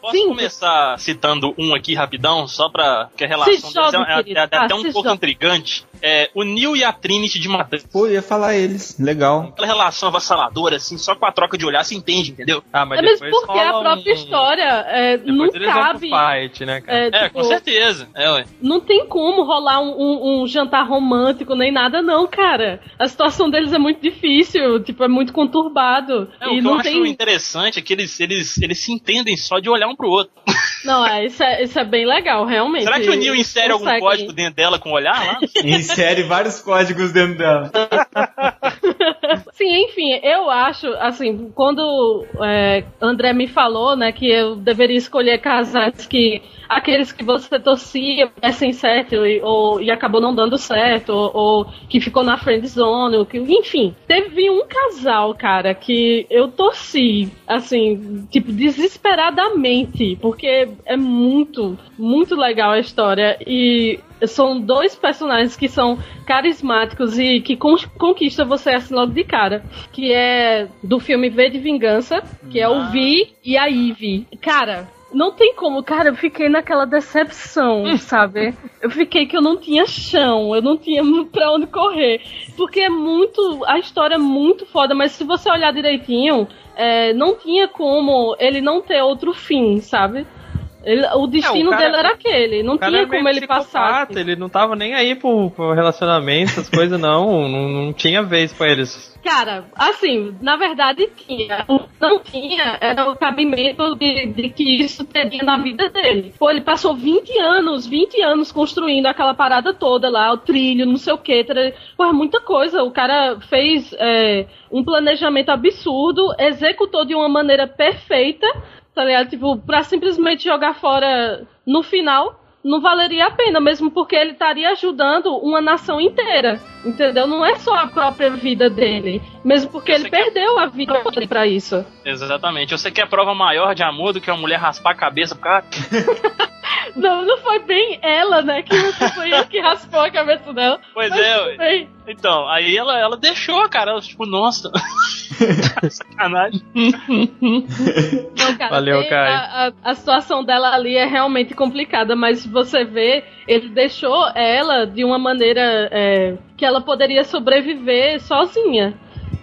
Posso Sim. começar citando um aqui rapidão, só pra que a relação deles jogue, é, é- é até Ah, um pouco jogue. intrigante. É, o Neil e a Trinity de Matrix. Pô, ia falar eles. Legal. Aquela relação avassaladora, assim, só com a troca de olhar se entende, entendeu? Ah, mas É mesmo depois porque a própria um- história é, não cabe. fight, né, cara? É, É, tipo, com certeza. É, ué. não tem como rolar um, um- um jantar romântico nem nada, não, cara. A situação deles é muito difícil, tipo, é muito conturbado. É, o e que não eu acho tem. interessante é que eles, eles, eles se entendem só de olhar um pro outro. *laughs* Não, é, isso, é, isso é bem legal, realmente. Será que o Neil insere algum Consegue. código dentro dela com o olhar lá? *laughs* Insere vários códigos dentro dela. *laughs* Sim, enfim, eu acho, assim, quando é, André me falou, né, que eu deveria escolher casais que aqueles que você torcia dessem certo e, ou, e acabou não dando certo, ou, ou que ficou na friend zone, ou que, enfim, teve um casal, cara, que eu torci, assim, tipo, desesperadamente, porque é muito, muito legal a história e são dois personagens que são carismáticos e que con conquistam você assim logo de cara. Que é do filme V de Vingança, que é o Vi e a Ivy. Cara, não tem como, cara, eu fiquei naquela decepção, *laughs* sabe? Eu fiquei que eu não tinha chão, eu não tinha *laughs* pra onde correr. Porque é muito. A história é muito foda, mas se você olhar direitinho, é, não tinha como ele não ter outro fim, sabe? Ele- o destino cara- dele era aquele, não O tinha é como ele passar. Ele não tava nem aí pro, pro relacionamento, essas coisas, não. *laughs* não. Não tinha vez pra eles. Cara, assim, na verdade tinha. O que não tinha era o cabimento de, de que isso teria na vida dele. Pô, ele passou 20 anos, 20 anos construindo aquela parada toda lá, o trilho, não sei o que. Pô, é muita coisa. O cara fez é, um planejamento absurdo, executou de uma maneira perfeita, tá ligado? Tipo, pra simplesmente jogar fora no final. Não valeria a pena, mesmo porque ele estaria ajudando uma nação inteira. Entendeu? Não é só a própria vida dele. Mesmo porque ele quer- perdeu a vida dele pra isso. Exatamente. Você quer prova maior de amor do que uma mulher raspar a cabeça pro cara? *laughs* Não, não foi bem ela, né? Que foi ele que raspou a cabeça dela. Pois é. Então, aí ela, ela deixou, cara. Ela, tipo, nossa. *laughs* Sacanagem. *laughs* Não, cara, Valeu, Caio. A, a- a situação dela ali é realmente complicada, mas você vê, ele deixou ela de uma maneira é, que ela poderia sobreviver sozinha.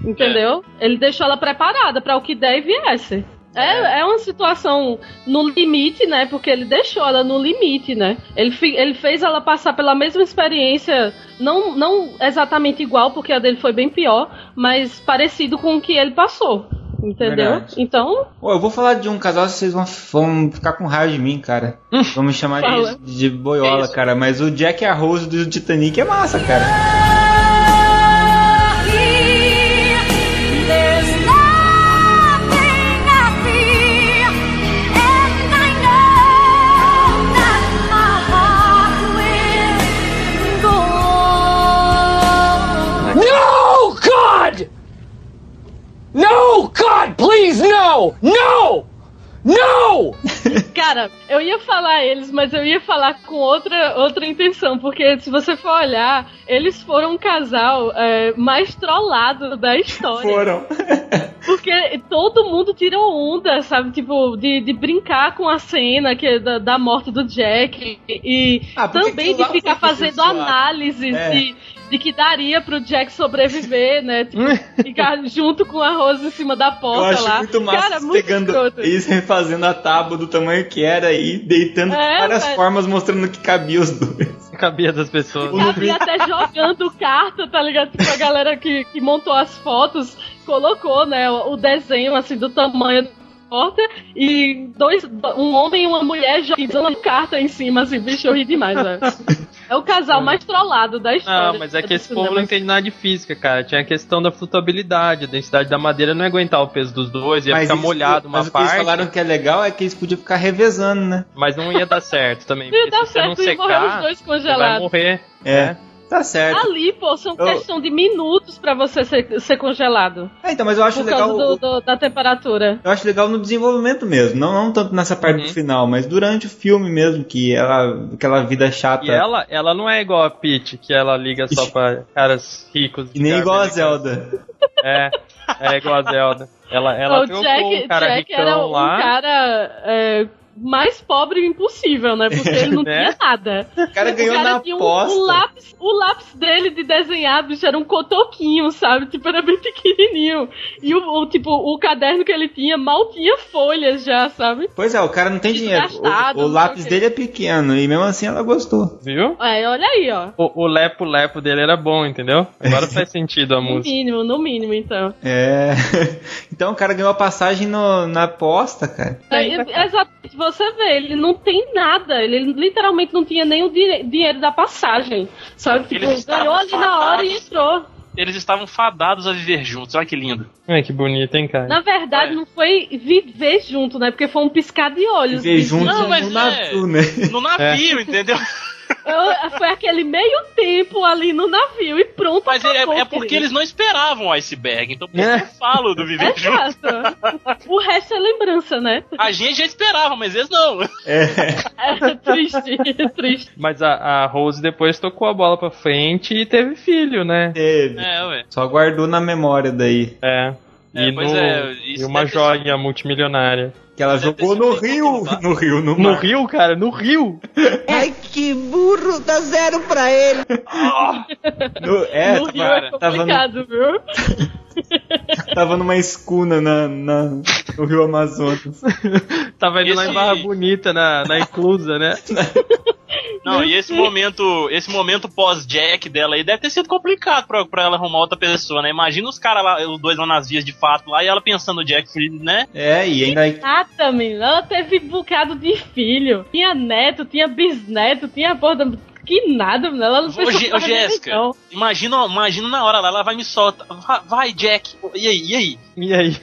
Entendeu? Ele deixou ela preparada para o que der e viesse. É, é uma situação no limite, né? Porque ele deixou ela no limite, né? Ele, ele fez ela passar pela mesma experiência, não, não exatamente igual, porque a dele foi bem pior, mas parecido com o que ele passou. Entendeu? Verdade. Então, Ô, eu vou falar de um casal, vocês vão, vão ficar com raiva de mim, cara. Vão me chamar de, de boiola, É cara. Mas o Jack e a Rose do Titanic é massa, cara. No, God, please, no! No! No! *laughs* Cara, eu ia falar eles, mas eu ia falar com outra, outra intenção, porque se você for olhar, eles foram um casal é, mais trollado da história. Foram. *laughs* Porque todo mundo tirou onda, sabe? Tipo, de, de brincar com a cena que, é da, da morte do Jack e Ah, também de ficar fazendo análises É. de, de que daria pro Jack sobreviver, né? Tipo, *laughs* ficar junto com a Rose em cima da Eu porta acho lá. muito massa Cara, muito pegando escroto. isso, refazendo a tábua do tamanho que era e deitando É, várias velho. formas mostrando que cabia os dois. Cabia das pessoas. Cabia até jogando carta, tá ligado? Tipo, a galera que, que montou as fotos colocou, né, o desenho, assim, do tamanho porta e dois, um homem e uma mulher jogando carta em cima, assim, bicho, eu ri demais, velho. É o casal mais trollado da história. Não, mas é que esse povo não entende nada de física, cara. Tinha a questão da flutuabilidade, a densidade da madeira não ia aguentar o peso dos dois, ia ficar eles- molhado uma mas o que eles parte, falaram que é legal é que eles podiam ficar revezando, né? mas não ia dar certo também. Ia porque dar se você não certo e morrer os secar, dois você vai congelados. morrer. É. né? Tá certo. Ali, pô, são Eu- questão de minutos pra você ser, ser congelado. É, então, mas eu acho por legal. causa do- do- da temperatura. Eu acho legal no desenvolvimento mesmo, não, não tanto nessa parte Uhum. do final, mas durante o filme mesmo, que ela, aquela vida chata. E ela, ela não é igual a Peach, que ela liga só pra caras ricos. E nem igual a. Zelda. É, é igual a Zelda. Ela, ela o Jack, um cara Jack era um lá. cara é, mais pobre impossível, né? Porque ele não *laughs* Né? tinha nada. O cara ganhou na tinha um, aposta. um lápis, o lápis dele de desenhar, bicho, era um cotoquinho, sabe? Tipo, era bem *laughs* pequenininho. E o, o, tipo, o caderno que ele tinha mal tinha folhas já, sabe? Pois é, o cara não tem dinheiro. Desgastado, O, o lápis o dele é pequeno e mesmo assim ela gostou. Viu? É, olha aí, ó. O, o lepo-lepo dele era bom, entendeu? Agora *laughs* faz sentido a No música. mínimo, no mínimo, então. É. Então o cara ganhou a passagem no- na aposta, cara. É, exatamente, você vê, ele não tem nada, ele literalmente não tinha nem o di- dinheiro da passagem, sabe? Tipo, ganhou ali na hora e entrou. Eles estavam fadados a viver juntos. Olha que lindo. Ai, que bonito, hein, cara? Na verdade, não foi viver junto, né? Porque foi um piscar de olhos. Viver junto Não, mas no é. navio, né? No navio, entendeu? *laughs* Eu- foi aquele meio tempo ali no navio e pronto. Mas é, acabou, é porque querido. eles não esperavam o iceberg. Então por isso que eu falo do viver junto. Exato. O resto é lembrança, né? A gente já esperava, mas eles não. *laughs* É triste, é triste. Mas a, a Rose depois tocou a bola pra frente e teve filho, né? Teve. É, ué. Só guardou na memória daí. É. É, E, no- é, e uma joia multimilionária. Que ela jogou no rio. *laughs* No rio, no No mar. Rio, cara, no Rio! Ai, que burro, dá zero pra ele. *laughs* No- é, no Rio é tava, no- complicado, viu? *laughs* tava numa escuna na, na- no rio Amazonas. Tava indo lá em Esse- Barra Bonita, na, na inclusa, né? Não, e esse momento, esse momento pós-Jack dela aí deve ter sido complicado pra, pra ela arrumar outra pessoa, né? Imagina os caras lá, os dois lá nas vias de fato lá, e ela pensando no Jack, né? É, e ainda Nada, menina. Ela teve um bocado de filho. Tinha neto, tinha bisneto, tinha porra. da- Que nada, menina. Ela não fez ô, Jéssica, não. imagina, imagina na hora lá, ela vai me solta. Vai, vai, Jack. E aí, e aí? E aí?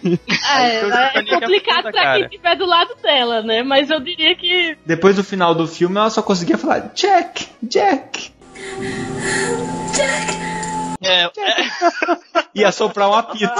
É, Aí é complicado pra cara. quem estiver do lado dela, né? Mas eu diria que. depois do final do filme ela só conseguia falar Jack, Jack. É, é, E assoprar um apito.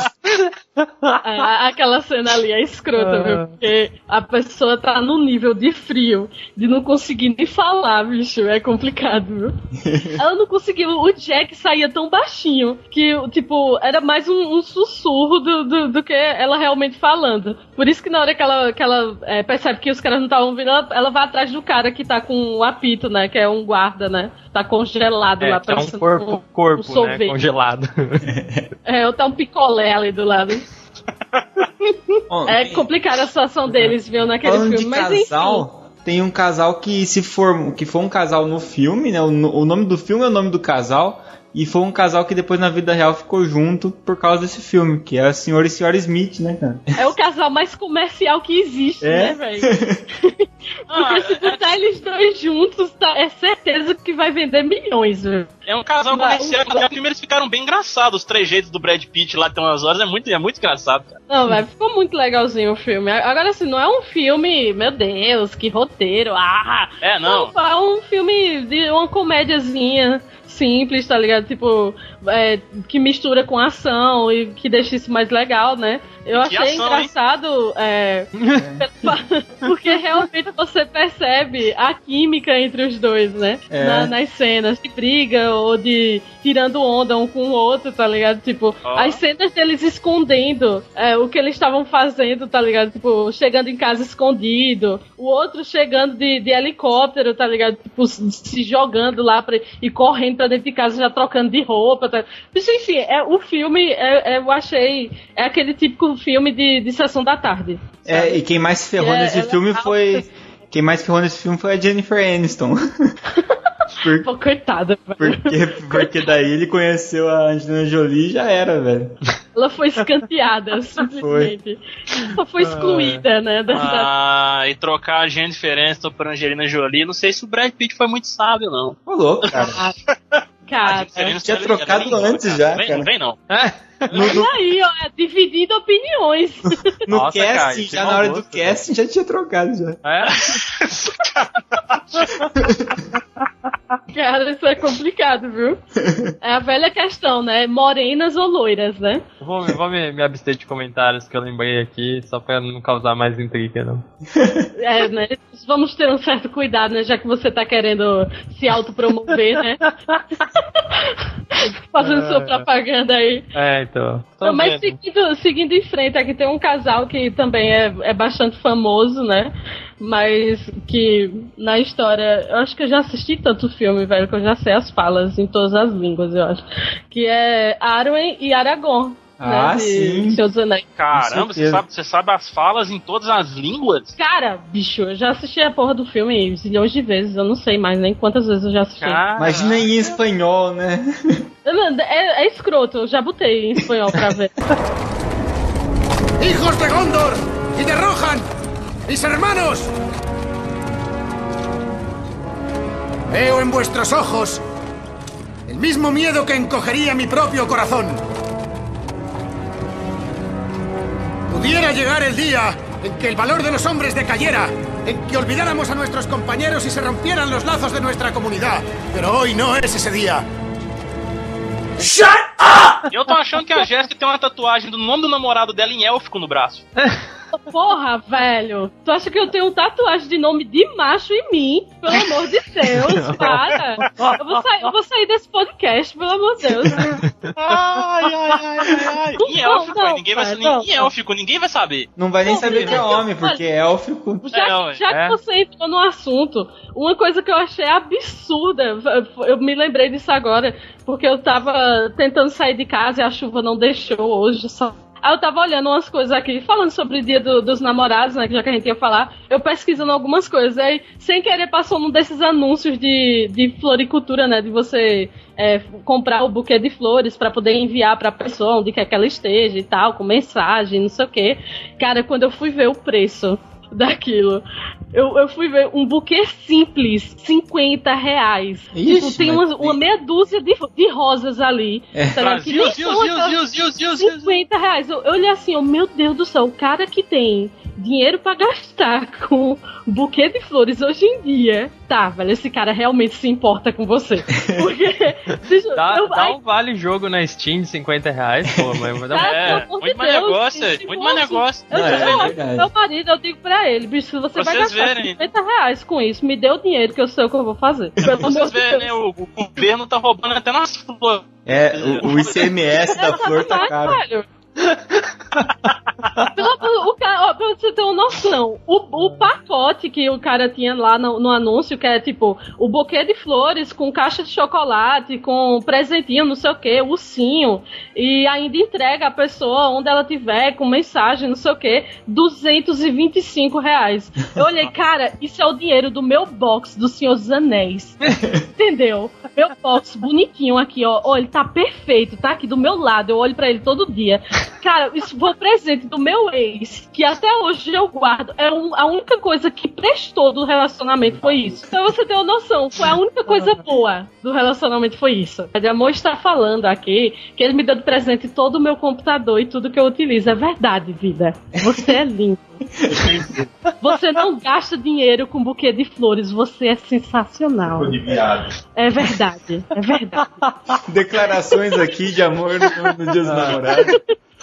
A- aquela cena ali é escrota, Ah. viu? Porque a pessoa tá num nível de frio, de não conseguir nem falar, bicho. É complicado, viu? *laughs* Ela não conseguiu. O Jack saía tão baixinho que, tipo, era mais um, um sussurro do, do, do que ela realmente falando. Por isso que na hora que ela, que ela é, percebe que os caras não estavam ouvindo, ela, ela vai atrás do cara que tá com o apito, né? Que é um guarda, né? Tá congelado É, lá. é um corpo, corpo, um né? Congelado. É, ou tá um picolé ali do lado. *laughs* É complicada a situação deles, viu, naquele Falando filme. de Mas enfim. casal, tem um casal que se for, que foi um casal no filme, né? O, o nome do filme é o nome do casal. E foi um casal que depois na vida real ficou junto por causa desse filme, que é senhor e senhora Smith, né, cara? É o casal mais comercial que existe, É? né, velho? *laughs* Porque se botar eles dois juntos, tá, é certeza que vai vender milhões, velho. é um casal comercial. No filme eles ficaram bem engraçados. Os trejeitos do Brad Pitt lá tem umas horas. É muito, é muito engraçado, cara. Não, velho, ficou muito legalzinho o filme. Agora, assim, não é um filme, meu Deus, que roteiro, ah! É, não. É um filme de uma comédiazinha simples, tá ligado? Tipo, é, que mistura com ação e que deixa isso mais legal, né? Eu Que achei ação, engraçado, é, *laughs* porque realmente você percebe a química entre os dois, né? É. Na- nas cenas de briga ou de tirando onda um com o outro, tá ligado? Tipo, Ó. as cenas deles escondendo é, o que eles estavam fazendo, tá ligado? Tipo, chegando em casa escondido, o outro chegando de, de helicóptero, tá ligado? Tipo, se se jogando lá pra, e correndo pra dentro de casa já trocando de roupa, tá? Enfim, é, o filme, é, é, eu achei, é aquele típico filme de, de sessão da tarde. É, e quem mais se ferrou É, nesse ela filme foi. Quem mais ferrou nesse filme foi a Jennifer Aniston. *laughs* Por- Pô, coitada, velho. porque, porque daí ele conheceu a Angelina Jolie e já era, velho. Ela foi escanteada, *laughs* simplesmente. Ela foi excluída, né? da- da- Ah, e trocar a Jennifer Aniston por Angelina Jolie. Não sei se o Brad Pitt foi muito sábio, não. Ô, louco, cara. Cara, Jennifer tinha Aniston trocado antes cara. já, Vem, cara. Não vem, não. No, no, E aí, ó, é dividindo opiniões. no Nossa, cara, casting, isso já é na mau hora gosto, do casting, já tinha trocado já. É? *laughs* Cara, isso é complicado, viu? É a velha questão, né? Morenas ou loiras, né? Vou, vou me, me abster de comentários que eu lembrei aqui, só pra não causar mais intriga, não. É, né? Vamos ter um certo cuidado, né? Já que você tá querendo se autopromover, né? *laughs* Fazendo sua propaganda aí. É, Não, mas seguindo, seguindo em frente, aqui tem um casal que também é, é bastante famoso, né? Mas que na história. Eu acho que eu já assisti tanto filme, velho, que eu já sei as falas em todas as línguas, eu acho. Que é Arwen e Aragorn. Ah, né, de sim. Senhor dos Anéis. Caramba, você sabe, você sabe as falas em todas as línguas? Cara, bicho, eu já assisti a porra do filme zilhões de vezes, eu não sei mais nem quantas vezes eu já assisti. Imagina em espanhol, né? É, é escroto, eu já botei em espanhol pra ver. *laughs* ¡Hijos de Gondor! ¡Y de Rohan! ¡Mis hermanos! Veo en vuestros ojos el mismo miedo que encogería mi propio corazón. Pudiera llegar el día en que el valor de los hombres decayera, en que olvidáramos a nuestros compañeros y se rompieran los lazos de nuestra comunidad. Pero hoy no es ese día. Shut up! Eu tô achando que a Jéssica tem uma tatuagem do nome do namorado dela em élfico no braço. *laughs* Porra, velho. Tu acha que eu tenho tatuagem de nome de macho em mim? Pelo amor de Deus, *laughs* para. Eu vou sair, eu vou sair desse podcast, pelo amor de Deus. Ai, ai, ai, ai, Não, élfico, não, ninguém vai pai, saber. não, élfico, ninguém vai saber. Não vai nem Não, saber que é homem, porque é élfico. Já, É, já É. que você entrou no assunto, uma coisa que eu achei absurda, eu me lembrei disso agora, porque eu tava tentando sair de casa e a chuva não deixou hoje. Só... Aí eu tava olhando umas coisas aqui, falando sobre o dia do- dos namorados, né? Já que a gente ia falar, eu pesquisando algumas coisas. Aí, sem querer, passou num desses anúncios de, de floricultura, né? De você é, comprar o buquê de flores pra poder enviar pra pessoa onde quer que ela esteja e tal, com mensagem, não sei o quê. Cara, quando eu fui ver o preço daquilo. Eu, eu fui ver um buquê simples, 50 reais. Ixi, tipo, tem uma, uma meia dúzia de, de rosas ali. É. tá ligado? Que nem Brasil, são Zil, aquelas- Zil, Zil, Zil, Zil, Zil. 50 reais. Eu, eu olhei assim, oh, meu Deus do céu, o cara que tem dinheiro pra gastar *laughs* com um buquê de flores hoje em dia, tá, velho, esse cara realmente se importa com você. *laughs* Porque. bicho, Dá, eu- dá ai, um vale jogo na Steam de 50 reais, pô, mas vai dar É, muito mais negócio, muito mais negócio. Eu, Não, é eu, verdade. meu marido, eu digo pra ele, bicho, se você vai Vocês gastar verem. 50 reais com isso, me dê o dinheiro que eu sei o que eu vou fazer. Amor Vocês verem, né? O, o governo tá roubando até nas flores. É, o, o ICMS da tá flor tá caro. velho. *laughs* Pelo- o cara, ó, pra você ter uma noção, o, o pacote que o cara tinha lá no, no anúncio, que é tipo o buquê de flores com caixa de chocolate, com presentinho, não sei o que, ursinho, e ainda entrega a pessoa onde ela tiver, com mensagem, não sei o que, 225 reais. Eu olhei, *laughs* cara, isso é o dinheiro do meu box do Senhor dos Anéis. *laughs* Entendeu? Meu box bonitinho aqui, ó. Ó, ele tá perfeito, tá aqui do meu lado. Eu olho pra ele todo dia. Cara, isso foi presente do meu ex, que até hoje eu guardo. É um- a única coisa que prestou do relacionamento foi isso. Então você tem uma noção, foi a única coisa boa do relacionamento foi isso. O amor está falando aqui que ele me deu de presente todo o meu computador e tudo que eu utilizo. É verdade, vida. Você é lindo. *laughs* Você não gasta dinheiro com buquê de flores, você é sensacional. de viado. É verdade, é verdade. *laughs* Declarações aqui de amor no, no Dia dos Namorados.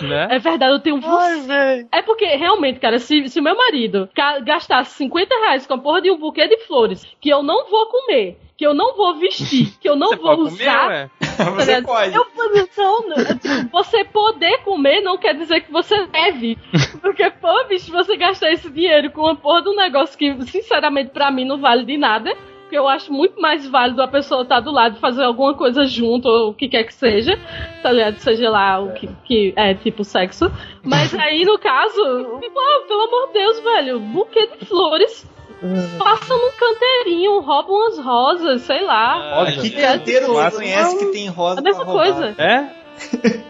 né? É verdade, eu tenho você. É porque, realmente, cara, se, se meu marido gastasse 50 reais com a porra de um buquê de flores que eu não vou comer, que eu não vou vestir, que eu não Você vou comer, usar. tá *laughs* Você pode. Eu, não, não, você poder comer não quer dizer que você deve. *laughs* Porque, pô, bicho, você gastar esse dinheiro com uma porra de um negócio que, sinceramente, pra mim não vale de nada. Porque eu acho muito mais válido a pessoa estar do lado e fazer alguma coisa junto, ou o que quer que seja, tá ligado? Seja lá o que, que é tipo sexo. Mas aí, no caso, pô, pelo amor de Deus, velho, buquê de flores. *laughs* Passa num canteirinho, rouba umas rosas, sei lá. Olha, que canteiro você conhece que tem rosa A mesma pra roubar? coisa. É?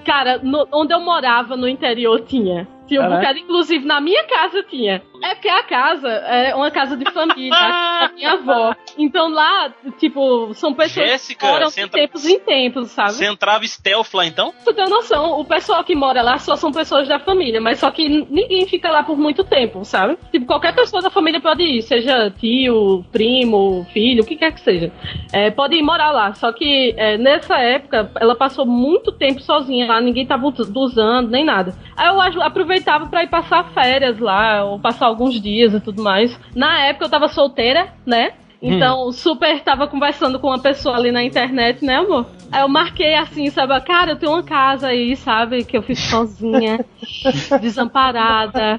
Cara, no- onde eu morava no interior tinha. Tinha um Caraca. bocado, inclusive na minha casa tinha. É porque a casa é uma casa de família, a *laughs* casa da minha avó. Então lá, tipo, são pessoas Jéssica, que moram de entra- tempos em tempos, sabe? Você entrava stealth lá então? Tu tem noção, o pessoal que mora lá só são pessoas da família, mas só que ninguém fica lá por muito tempo, sabe? Tipo, qualquer pessoa da família pode ir, seja tio, primo, filho, o que quer que seja. É, pode ir morar lá. Só que é, nessa época, ela passou muito tempo sozinha lá, ninguém tava us- usando, nem nada. Aí eu aju- aproveitava pra ir passar férias lá, ou passar alguns dias e tudo mais. Na época eu tava solteira, né? Então, super tava conversando com uma pessoa ali na internet, né, amor? Aí eu marquei assim, sabe? Cara, eu tenho uma casa aí, sabe? Que eu fiz sozinha, *laughs* desamparada.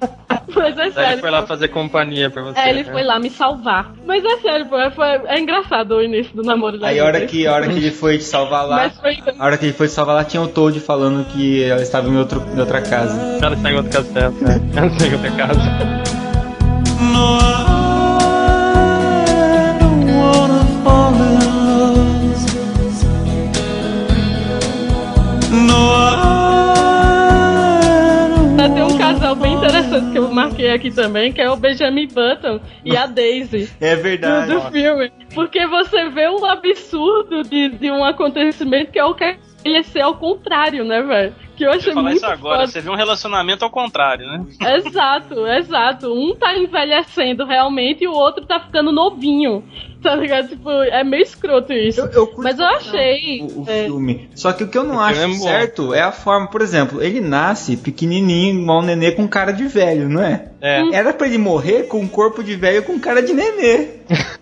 Mas é sério. ele foi lá fazer companhia pra você. É, ele né? foi lá me salvar. Mas é sério, pô, foi, é engraçado o início do namoro da Aí a hora que, a hora que ele foi te salvar lá, Mas foi. a hora que ele foi te salvar lá, tinha o Toad falando que ela estava em, outro, em outra casa. Ela está em outro castelo, né? Ela está em outra casa. Tem um casal bem interessante que eu marquei aqui também, que é o Benjamin Button e a Daisy. É do, verdade. do filme. Porque você vê um absurdo de, de um acontecimento que é o que ele ser ao contrário, né, velho? Que eu achei eu falar muito isso agora. foda. Você vê um relacionamento ao contrário, né? Exato, exato. Um tá envelhecendo realmente e o outro tá ficando novinho. Tá ligado? Tipo, é meio escroto isso. Mas eu achei. O, o é, filme. Só que o que eu não O acho filme é certo é a forma, por exemplo, ele nasce pequenininho, igual um nenê com cara de velho, não é? É. Era pra ele morrer com um corpo de velho com cara de nenê. *laughs*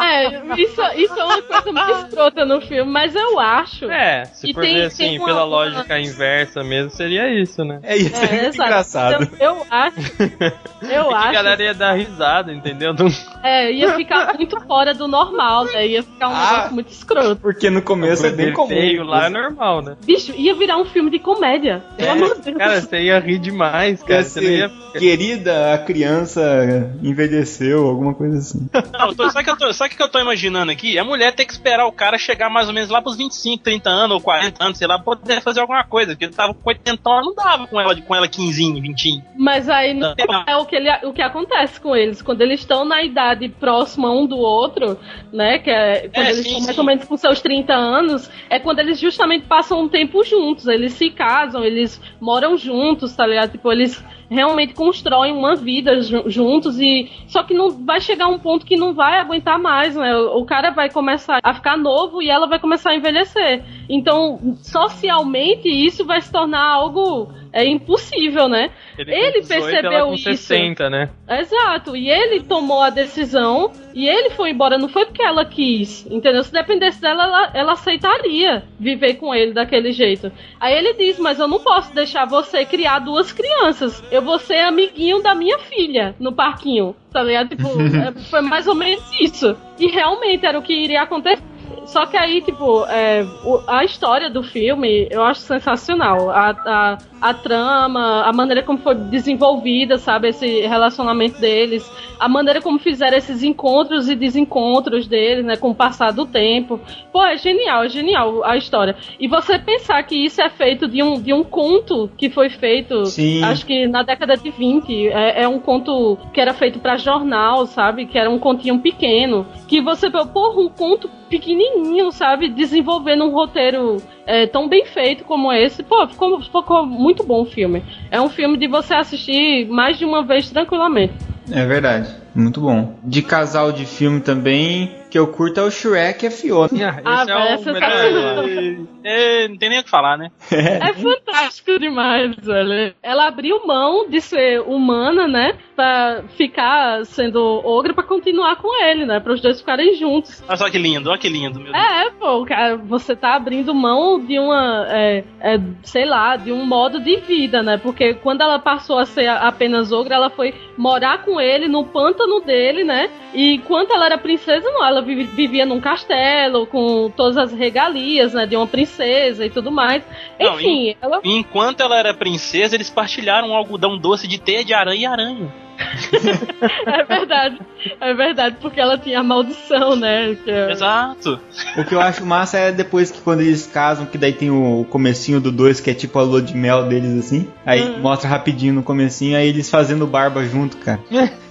É, isso, isso é uma coisa muito escrota no filme, mas eu acho. É, se E for tem- ver tem assim, uma- pela uma- lógica inversa mesmo, seria isso, né? É isso, é, É, engraçado. Eu, eu acho. *laughs* Eu É que a acho. galera ia dar risada, entendeu? Não- É, ia ficar muito fora do normal, né? Ia ficar um Ah. negócio muito escroto. Porque no começo é bem comum. feio lá é normal, né? Bicho, ia virar um filme de comédia. Pelo amor de Deus. Cara, você ia rir demais, Ia cara. Você ia... querida, a criança envelheceu, alguma coisa assim. Não, tô- sabe o que, eu tô- sabe que eu tô imaginando aqui? A mulher ter que esperar o cara chegar mais ou menos lá pros 25, 30 anos ou 40 anos, sei lá, pra poder fazer alguma coisa. Porque ele tava com 80 ela não dava com ela, com ela 15, 20. Mas aí não Não. é o que, ele- o que acontece com eles. Quando eles estão na idade próxima um do outro, né? Que é quando É, eles sim, estão mais sim. ou menos com seus 30 anos, é quando eles justamente passam um tempo juntos. Eles se casam, eles moram juntos, tá ligado? Tipo, eles realmente constroem uma vida ju- juntos e só que não vai chegar um ponto que não vai aguentar mais, né? O cara vai começar a ficar novo e ela vai começar a envelhecer. Então, socialmente isso vai se tornar algo é impossível, né? Ele, Ele com 18, percebeu ela com isso. 60, né? Exato, e ele tomou a decisão e ele foi embora, não foi porque ela quis, entendeu? Se dependesse dela, ela, ela aceitaria viver com ele daquele jeito. Aí ele diz: Mas eu não posso deixar você criar duas crianças, eu vou ser amiguinho da minha filha no parquinho, tá ligado? Tipo, *laughs* é, foi mais ou menos isso. E realmente era o que iria acontecer. Só que aí, tipo, é, o- a história do filme eu acho sensacional. A, a, a trama, a maneira como foi desenvolvida, sabe? Esse relacionamento deles, a maneira como fizeram esses encontros e desencontros deles, né? Com o passar do tempo. Pô, é genial, é genial a história. E você pensar que isso é feito de um, de um conto que foi feito, Sim. acho que na década de 20. É, é um conto que era feito pra jornal, sabe? Que era um continho pequeno. Que você, porra, um conto pequenininho, sabe? Desenvolvendo um roteiro é, tão bem feito como esse. Pô, ficou, ficou muito bom o filme. É um filme de você assistir mais de uma vez tranquilamente. É verdade, muito bom. De casal de filme também, que eu curto é o Shrek e a Fiona. *laughs* Ah, Esse é tá- acho. É, não tem nem o que falar, né? É fantástico demais, velho. Ela abriu mão de ser humana, né? Pra ficar sendo ogro pra continuar com ele, né? Pra os dois ficarem juntos. Olha só que lindo, olha que lindo, meu Deus. É, pô, cara, você tá abrindo mão de uma, é, é, sei lá, de um modo de vida, né? Porque quando ela passou a ser apenas ogra, ela foi morar com ele no pântano dele, né? E enquanto ela era princesa, não, ela vivi- vivia num castelo com todas as regalias, né? De uma princesa e tudo mais. Não, Enfim, ela Enquanto ela era princesa, eles partilharam um algodão doce de teia de aranha e aranha. *laughs* é verdade. É verdade, porque ela tinha a maldição, né? que é- Exato. O que eu acho massa é depois que quando eles casam, que daí tem o comecinho do 2, que é tipo a lua de mel deles assim. Aí Hum. mostra rapidinho no comecinho, aí eles fazendo barba junto, cara.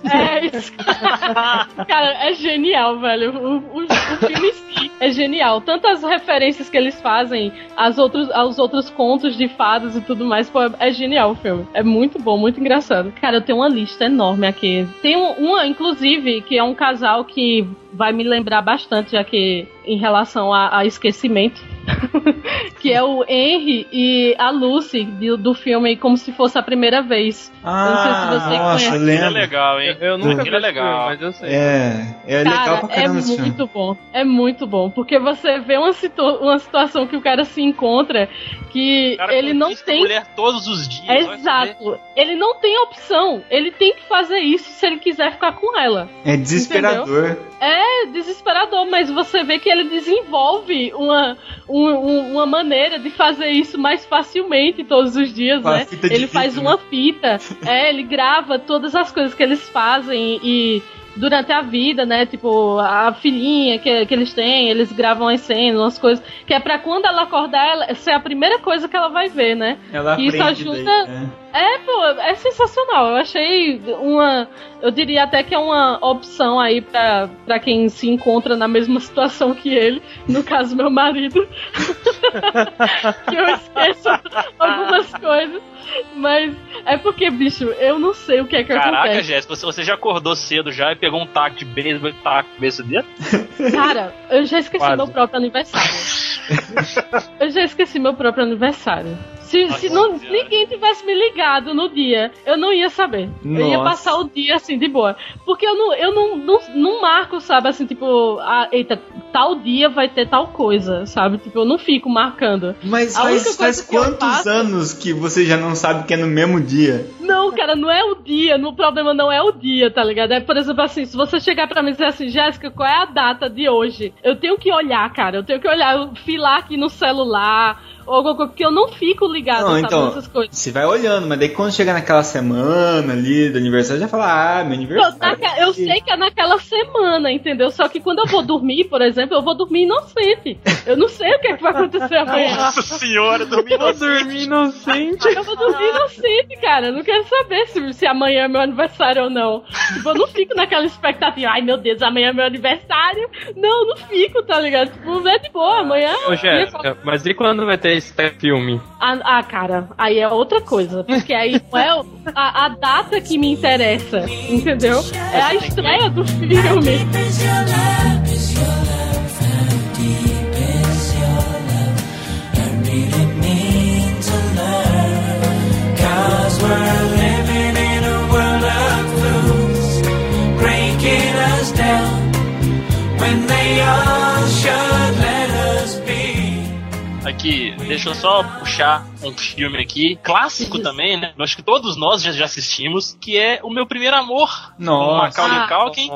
É isso. *laughs* Cara, é genial, velho. O, o, o filme em si é genial. Tantas referências que eles fazem aos outros, aos outros contos de fadas e tudo mais. Pô, é genial o filme. É muito bom, muito engraçado. Cara, eu tenho uma lista enorme aqui. Tem um- uma, inclusive, que é um casal que vai me lembrar bastante, já que em relação a, a esquecimento. *laughs* que é o Henry e a Lucy do, do filme Como Se Fosse a Primeira Vez. eu não sei se você Ah, nossa, conhece. lembro. Ele é legal, hein? Eu nunca é vi filme, legal. mas eu sei. É, é Cara, legal pra caramba é esse filme. muito bom. É muito bom. Porque você vê uma, situ- uma situação que o cara se encontra que cara ele não tem. mulher todos os dias. você. Exato. Ele não tem opção. Ele tem que fazer isso se ele quiser ficar com ela. É desesperador. É desesperador, mas você vê que ele desenvolve uma, um- um- uma maneira de fazer isso mais facilmente todos os dias, Com né? Ele fita, faz né? uma fita, é, ele grava todas as coisas que eles fazem e durante a vida, né? Tipo, a filhinha que, que eles têm, eles gravam as cenas, umas coisas, que é pra quando ela acordar, ela, essa é a primeira coisa que ela vai ver, né? Ela E isso ajuda. daí, né? É, pô, é sensacional. Eu achei uma. Eu diria até que é uma opção aí pra, pra quem se encontra na mesma situação que ele. No *laughs* caso, meu marido. *laughs* que eu esqueço *laughs* algumas coisas. Mas é porque, bicho, eu não sei o que é que Caraca, acontece. Jéssica, você- você já acordou cedo já e pegou um taco de beisebol e taco cabeça dele? Cara, eu já esqueci Quase. meu próprio aniversário. *laughs* eu já esqueci meu próprio aniversário. Se, se não, ninguém tivesse me ligado no dia, eu não ia saber. Eu ia Nossa. passar o dia assim, de boa. Porque eu não, eu não, não, não marco, sabe, assim, tipo, ah, eita, tal dia vai ter tal coisa, sabe? Tipo, eu não fico marcando. Mas A faz, faz quantos faço- anos que você já não sabe que é no mesmo dia? Não, cara, não é o dia. No problema não é o dia, tá ligado? É, por exemplo, assim, se você chegar pra mim e dizer assim, Jéssica, qual é a data de hoje? Eu tenho que olhar, cara. Eu tenho que olhar, eu filar aqui no celular, ou alguma coisa, porque eu não fico ligado, Não, sabe, então, nessas coisas. você vai olhando, mas daí quando chega naquela semana ali do aniversário, já fala, ah, meu Eu, aniversário. naque- eu sei que é naquela semana, entendeu? Só que quando eu vou dormir, por exemplo, eu vou dormir inocente. Eu não sei o que, é que vai acontecer amanhã. Nossa senhora, dormi Vou dormir inocente. Eu vou dormir inocente, cara. Eu não quero saber se, se amanhã é meu aniversário ou não. Tipo, eu não fico naquela expectativa. Ai, meu Deus, amanhã é meu aniversário. Não, eu não fico, tá ligado? Tipo, é de boa, amanhã. Ô, Jéssica, mas e quando vai ter esse filme? Ah, ah, cara, aí é outra coisa. Porque aí não é a, a data que me interessa, entendeu? É a estreia do filme. Cause we're living Aqui, deixa eu só puxar um filme aqui, clássico também, né? Acho que todos nós já, já assistimos, que é O Meu Primeiro Amor, Nossa. Macaulay Ah, Culkin.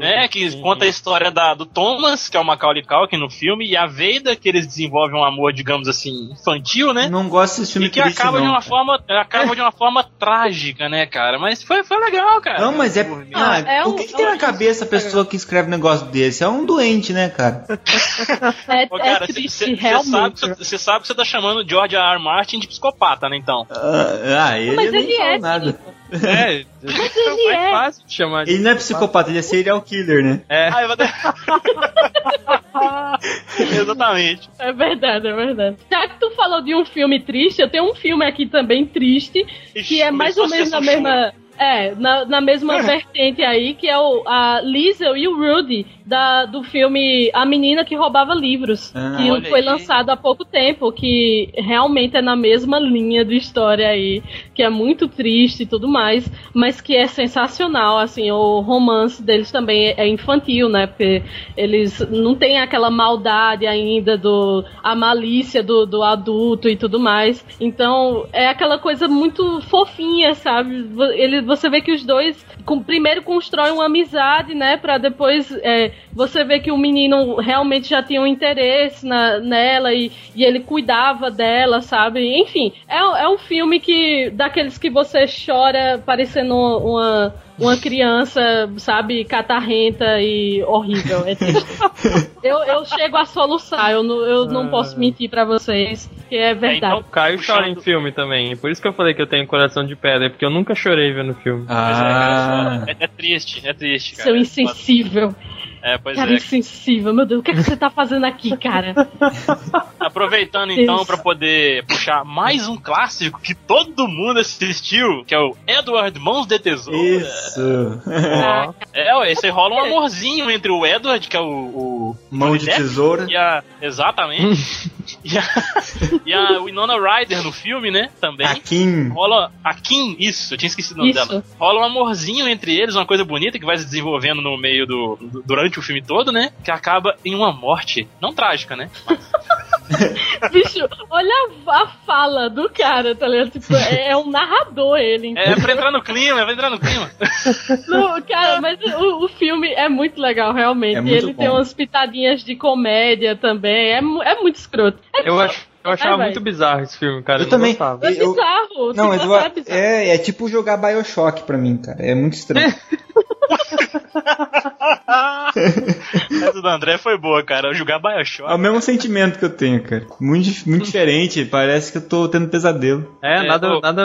Né, que conta a história da, do Thomas, que é o Macaulay Culkin no filme, e a Veida, que eles desenvolvem um amor, digamos assim, infantil, né? Não gosto desse filme E que triste, acaba não, de uma cara. forma acaba de uma forma trágica, né, cara? Mas foi, foi legal, cara. Não, mas é. Ah, é o um- que, que tem na cabeça a pessoa que escreve um negócio desse? É um doente, né, cara? *laughs* É, Ô, cara, é triste, você realmente. sabe, que- cê sabe que você tá chamando George R. R. Martin de psicopata, né, então? Ah, ah, ele Mas nem ele fala é, nada. É, Mas ele é é. fácil de chamar de Ele não é psicopata, ele é serial killer, né? É. Ah, eu vou... *laughs* Exatamente. É verdade, é verdade. Já que tu falou de um filme triste, eu tenho um filme aqui também triste, que é mais ou menos na mesma. É, na, na mesma vertente aí, que é o, a Liesel e o Rudy, da, do filme A Menina que Roubava Livros, Ah, que foi aí. lançado há pouco tempo, que realmente é na mesma linha de história aí, que é muito triste e tudo mais, mas que é sensacional, assim, o romance deles também é infantil, né, porque eles não têm aquela maldade ainda do a malícia do, do adulto e tudo mais. Então, é aquela coisa muito fofinha, sabe? Vo- Ele, você vê que os dois com- primeiro constroem uma amizade, né? Pra depois é, você ver que o menino realmente já tinha um interesse na, nela e, e ele cuidava dela, sabe? Enfim, é, é um filme que daqueles que você chora parecendo uma, uma criança, sabe, catarrenta e horrível. É triste. *laughs* eu, eu chego a soluçar, eu não, eu não posso mentir pra vocês, que é verdade. O Caio chora em filme também. Por isso que eu falei que eu tenho coração de pedra, porque eu nunca chorei vendo filme. Ah. É, é triste, é triste, cara. Seu insensível. É, pois Cara é. insensível, meu Deus, o que, é que você tá fazendo aqui, cara? *laughs* Aproveitando então pra poder puxar mais um clássico que todo mundo assistiu, que é o Edward Mãos de Tesoura. Isso. É, ué, esse aí rola um amorzinho entre o Edward, que é o. o Mão de Depp, tesoura. E a, exatamente. *laughs* e, a, *laughs* e a Winona Ryder no filme, né? Também. A Kim. Rola. A Kim, isso, eu tinha esquecido o nome Isso. dela. Rola um amorzinho entre eles, uma coisa bonita que vai se desenvolvendo no meio do. do- durante o filme todo, né? Que acaba em uma morte. Não trágica, né? *laughs* *laughs* Bicho, olha a fala do cara, tá ligado? Tipo, é, é um narrador ele. É pra entrar no clima, é pra entrar no clima. *laughs* Não, cara, mas o, o filme é muito legal, realmente. É muito ele tem bom. umas pitadinhas de comédia também. É, é muito escroto. É Eu, ach, eu achava Vai, muito vai. bizarro esse filme, cara. Eu não também. gostava. É Eu- bizarro. Não, Eduardo, é bizarro. é, é tipo jogar Bioshock pra mim, cara. É muito estranho. *laughs* Essa do André foi boa, cara. Eu jogar Bioshock. É o mesmo sentimento que eu tenho, cara. Muito, muito diferente. Parece que eu tô tendo pesadelo. É, É, nada, ô- nada.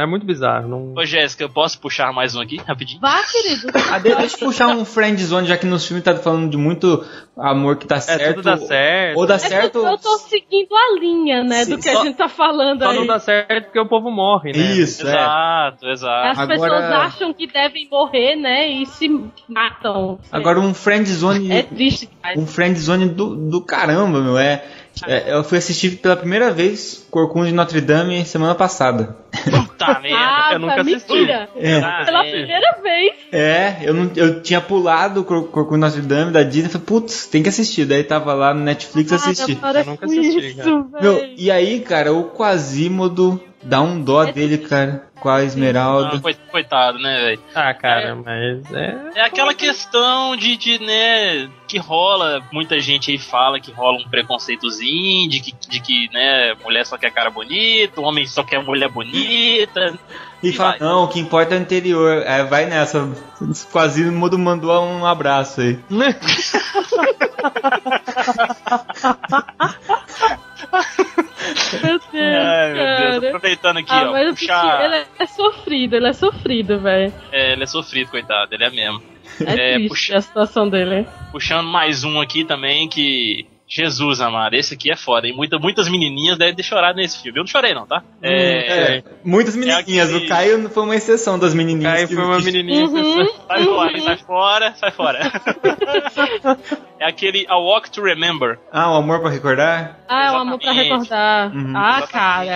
É muito bizarro. Não... Ô, Jéssica, eu posso puxar mais um aqui, rapidinho? Vá, querido. Ah, de- deixa eu puxar um friend zone, já que nos filmes tá falando de muito amor que tá certo. É, tudo dá certo. Ou dá É que certo. eu, tô seguindo a linha, né, Sim, do que só- a gente tá falando Só aí. não dá certo porque o povo morre, né? Isso, é. Exato, exato. As Agora- pessoas acham que devem morrer, né, e se matam. Agora um friend zone. É triste, cara. Um friend zone do, do caramba, meu. É, é, eu fui assistir pela primeira vez Corcunda de Notre Dame semana passada. Puta *laughs* merda. Ah, eu nunca assisti. mentira. É. Ah, Pela é. primeira vez. É, eu, não, eu tinha pulado Corcunda de Notre Dame da Disney e falei, putz, tem que assistir. Daí tava lá no Netflix assisti. Cara, para Eu nunca assisti, isso, cara. Meu, e aí, cara, o Quasimodo dá um dó É dele, cara, com a Esmeralda. Ah, coi- coitado, né, velho? Ah, cara, mas é. É aquela questão de, de, né, que rola, muita gente aí fala que rola um preconceitozinho, de que, de que, né, mulher só quer cara bonita, homem só quer mulher bonita. E fala, vai. não, o que importa é o interior. É, vai nessa. *laughs* O Quasimodo mandou um abraço aí. *laughs* *laughs* Meu Deus, Ai, meu Deus, aproveitando aqui, Ah, ó, mas assim, puxar... ele é sofrido, ele é sofrido, velho. É, ele é sofrido, coitado, ele é mesmo. É, É, triste puxa- a situação dele. Puxando mais um aqui também que... Jesus amado, esse aqui é foda, hein? Muita, muitas menininhas devem ter chorado nesse filme. Eu não chorei não, tá? É... É, muitas menininhas. aquele- O Caio foi uma exceção das menininhas. Caio foi uma menininha. Uhum. Sai fora, sai fora, sai *laughs* fora. é aquele A Walk to Remember. Ah, o amor pra recordar? Ah, é um amor pra recordar. Uhum. Ah, cara.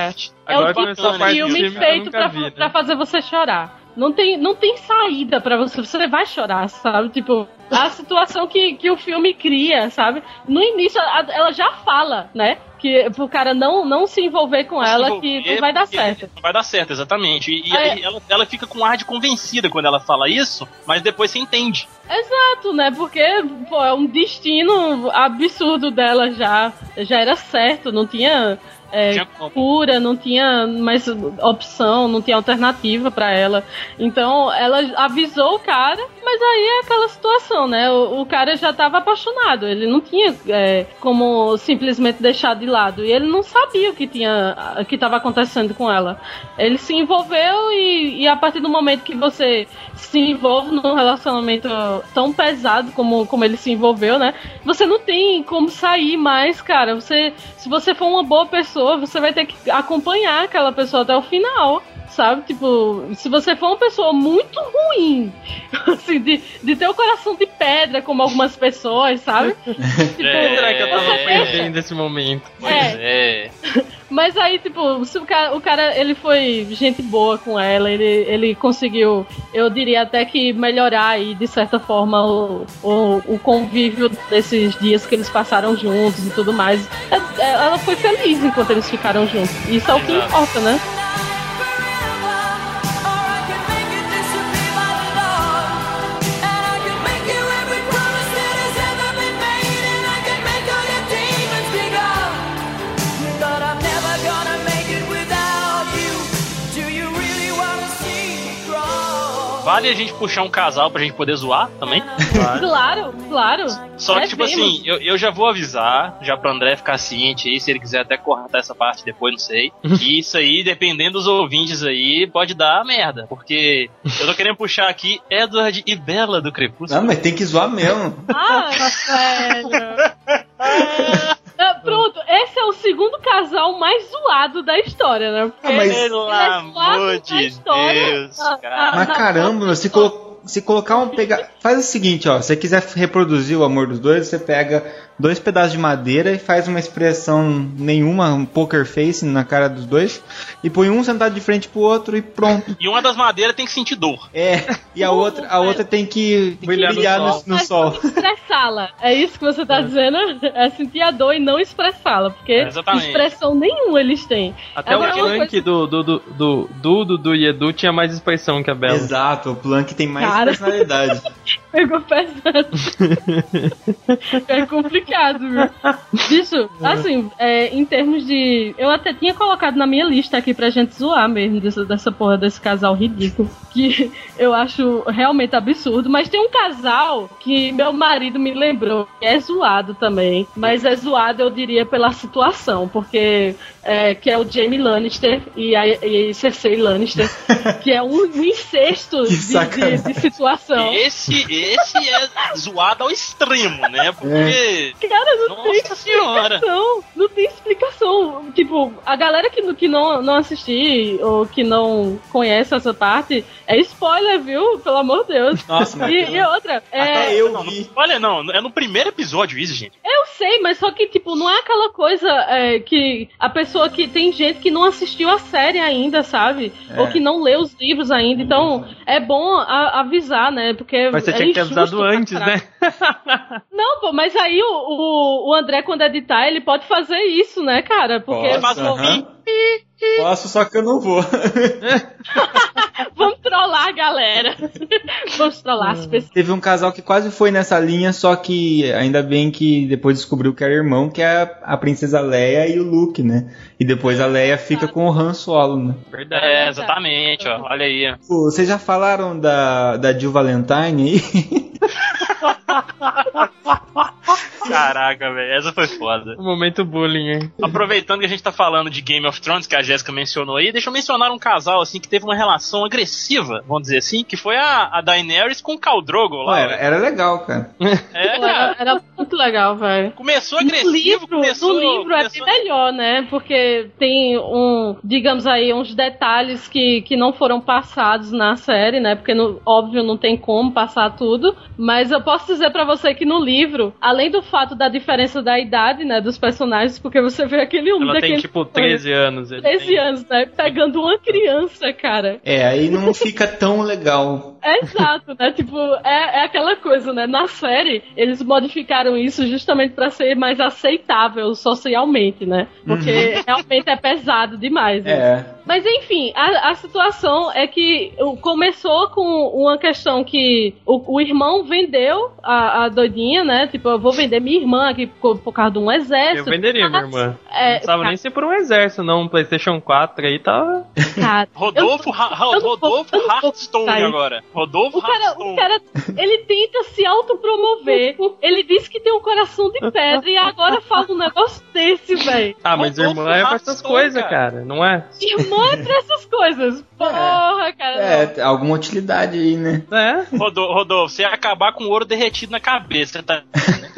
É Agora o tipo filme feito pra, vi, né? pra fazer você chorar. Não tem, não tem saída pra você. Você vai chorar, sabe? Tipo, a situação que, que o filme cria, sabe? No início, a- ela já fala, né? Que pro cara não, não se envolver com ela, Se que envolver, não vai dar certo. Não vai dar certo, exatamente. E, é. aí ela, ela fica com ar de convencida quando ela fala isso, mas depois você entende. Exato, né? Porque, pô, é um destino absurdo dela já. Já era certo, não tinha. É, Tinha como. cura, não tinha mais opção, não tinha alternativa pra ela. Então ela avisou o cara, mas aí é aquela situação, né? O, o cara já tava apaixonado, ele não tinha é, como simplesmente deixar de lado. E ele não sabia o que tinha, o que estava acontecendo com ela. Ele se envolveu e, e a partir do momento que você se envolve num relacionamento tão pesado como, como ele se envolveu, né? Você não tem como sair mais, cara. Você, se você for uma boa pessoa, você vai ter que acompanhar aquela pessoa até o final. Sabe? Tipo, se você for uma pessoa muito ruim, *laughs* assim, de, de ter o coração de pedra, como algumas pessoas, sabe? *laughs* Tipo, É, Será que eu tava perdendo esse momento? Pois é. *laughs* Mas aí, tipo, se o cara, o cara, ele foi gente boa com ela, ele, ele conseguiu, eu diria até que melhorar aí, de certa forma, o, o, o convívio desses dias que eles passaram juntos e tudo mais. É- é- Ela foi feliz enquanto eles ficaram juntos. Isso é o que importa, né? Vale a gente puxar um casal pra gente poder zoar também? Claro, claro. Só que, É tipo mesmo. assim, eu, eu já vou avisar, já pro André ficar ciente aí, se ele quiser até cortar essa parte depois, não sei. Que *laughs* isso aí, dependendo dos ouvintes aí, pode dar merda. Porque eu tô querendo puxar aqui Edward e Bella do Crepúsculo. Não, mas tem que zoar mesmo. Ah, velho. *laughs* Ah, pronto, esse é o segundo casal mais zoado da história, né? Porque Ah, mas- ele é Pelo zoado amor de história. Deus, Ah, cara. ah, Mas na- caramba, se, colo- se colocar um pega... Faz o seguinte, ó. Se você quiser reproduzir o amor dos dois, você pega dois pedaços de madeira e faz uma expressão nenhuma, um poker face na cara dos dois, e põe um sentado de frente pro outro e pronto. E uma das madeiras tem que sentir dor. É, e a outra, a outra tem que, tem Brilhar brilhar, no no, sol. no expressá-la. É isso que você tá dizendo? É sentir a dor e não expressá-la. Porque É, expressão nenhuma eles têm. Até Agora, o Plank do, do, do, do, do Dudu e Edu tinha mais expressão que a Bela. Exato, o Plank tem mais Cara. personalidade. *laughs* Pegou pesado. *laughs* é complicado, viu? Bicho, *laughs* assim, é, em termos de. Eu até tinha colocado na minha lista aqui pra gente zoar mesmo dessa, dessa porra desse casal ridículo. Que *laughs* eu acho realmente absurdo. Mas tem um casal que meu marido me lembrou. que É zoado também. Mas é zoado, eu diria, pela situação. Porque. é, que é o Jamie Lannister e a e Cersei Lannister. *laughs* que é um, um incesto de, de, de situação. Esse, esse é zoado ao extremo, né? Porque. Cara, não Nossa tem senhora. explicação. Não tem explicação. Tipo, a galera que, não- que não, não assistir ou que não conhece essa parte, é spoiler, viu? Pelo amor de Deus. Nossa, E, e outra, é, até eu Não, vi. não- olha, não, é no primeiro episódio isso, gente. eu sei, mas só que, tipo, não é aquela coisa é, que a pessoa que. Tem gente que não assistiu a série ainda, sabe? É. Ou que não leu os livros ainda. Então, é bom a- avisar, né? Porque. Mas você é tinha que ter avisado antes, né? *laughs* Não, pô, mas aí o, o, o André, quando editar, ele pode fazer isso, né, cara? Porque Posso, faz um aham. Posso, só que eu não vou. *laughs* vamos trollar a galera. *laughs* vamos trollar as pessoas. Teve um casal que quase foi nessa linha, só que ainda bem que depois descobriu que era irmão, que é a, a princesa Leia e o Luke, né? E depois a Leia fica com o Han Solo, né? Verdade. É, exatamente, ó. Olha aí. Pô, Vocês já falaram da, da Jill Valentine aí? *laughs* Caraca, velho, essa foi foda. Um momento bullying, hein? Aproveitando que a gente tá falando de Game of Thrones, que a Jéssica mencionou aí, deixa eu mencionar um casal, assim, que teve uma relação agressiva, vamos dizer assim, que foi a, a Daenerys com o Khal Drogo lá. era, era legal, cara. É, Pô, era, cara. era muito legal, velho. Começou No agressivo, livro, começou... no livro é começou... bem melhor, né? Porque tem um, digamos aí, uns detalhes que, que não foram passados na série, né? Porque, no, óbvio, não tem como passar tudo. Mas eu posso dizer pra você que no livro, além do fato da diferença da idade, né, dos personagens, porque você vê aquele um Ela tem daquele tipo 13 *laughs* anos. ele 13 tem- anos, né? Pegando uma criança, cara. É, aí não fica tão legal. É exato, né? Tipo, é, é aquela coisa, né? Na série, eles modificaram isso justamente pra ser mais aceitável socialmente, né? Porque realmente é pesado demais. né? É. Mas enfim, a, a situação é que começou com uma questão que o, o irmão vendeu a, a doidinha, né? Tipo, eu vou vender minha irmã aqui por, por causa de um Eu exército. venderia, minha irmã. É, não precisava nem ser por um exército, não. Um PlayStation 4 aí tá. cara, Rodolfo, eu vou- Rodolfo eu vou Hearthstone agora. Rodolfo O cara, o cara, ele tenta se autopromover. Ele disse que tem um coração de pedra e agora fala um negócio desse, velho. Ah, mas Rodolfo irmã é pra essas coisas, cara. cara. não é? Irmã é pra essas coisas. *laughs* Porra, cara. É, tem alguma utilidade aí, né? É. Rodolfo, Rodolfo, você ia acabar com o ouro derretido na cabeça, tá? *laughs*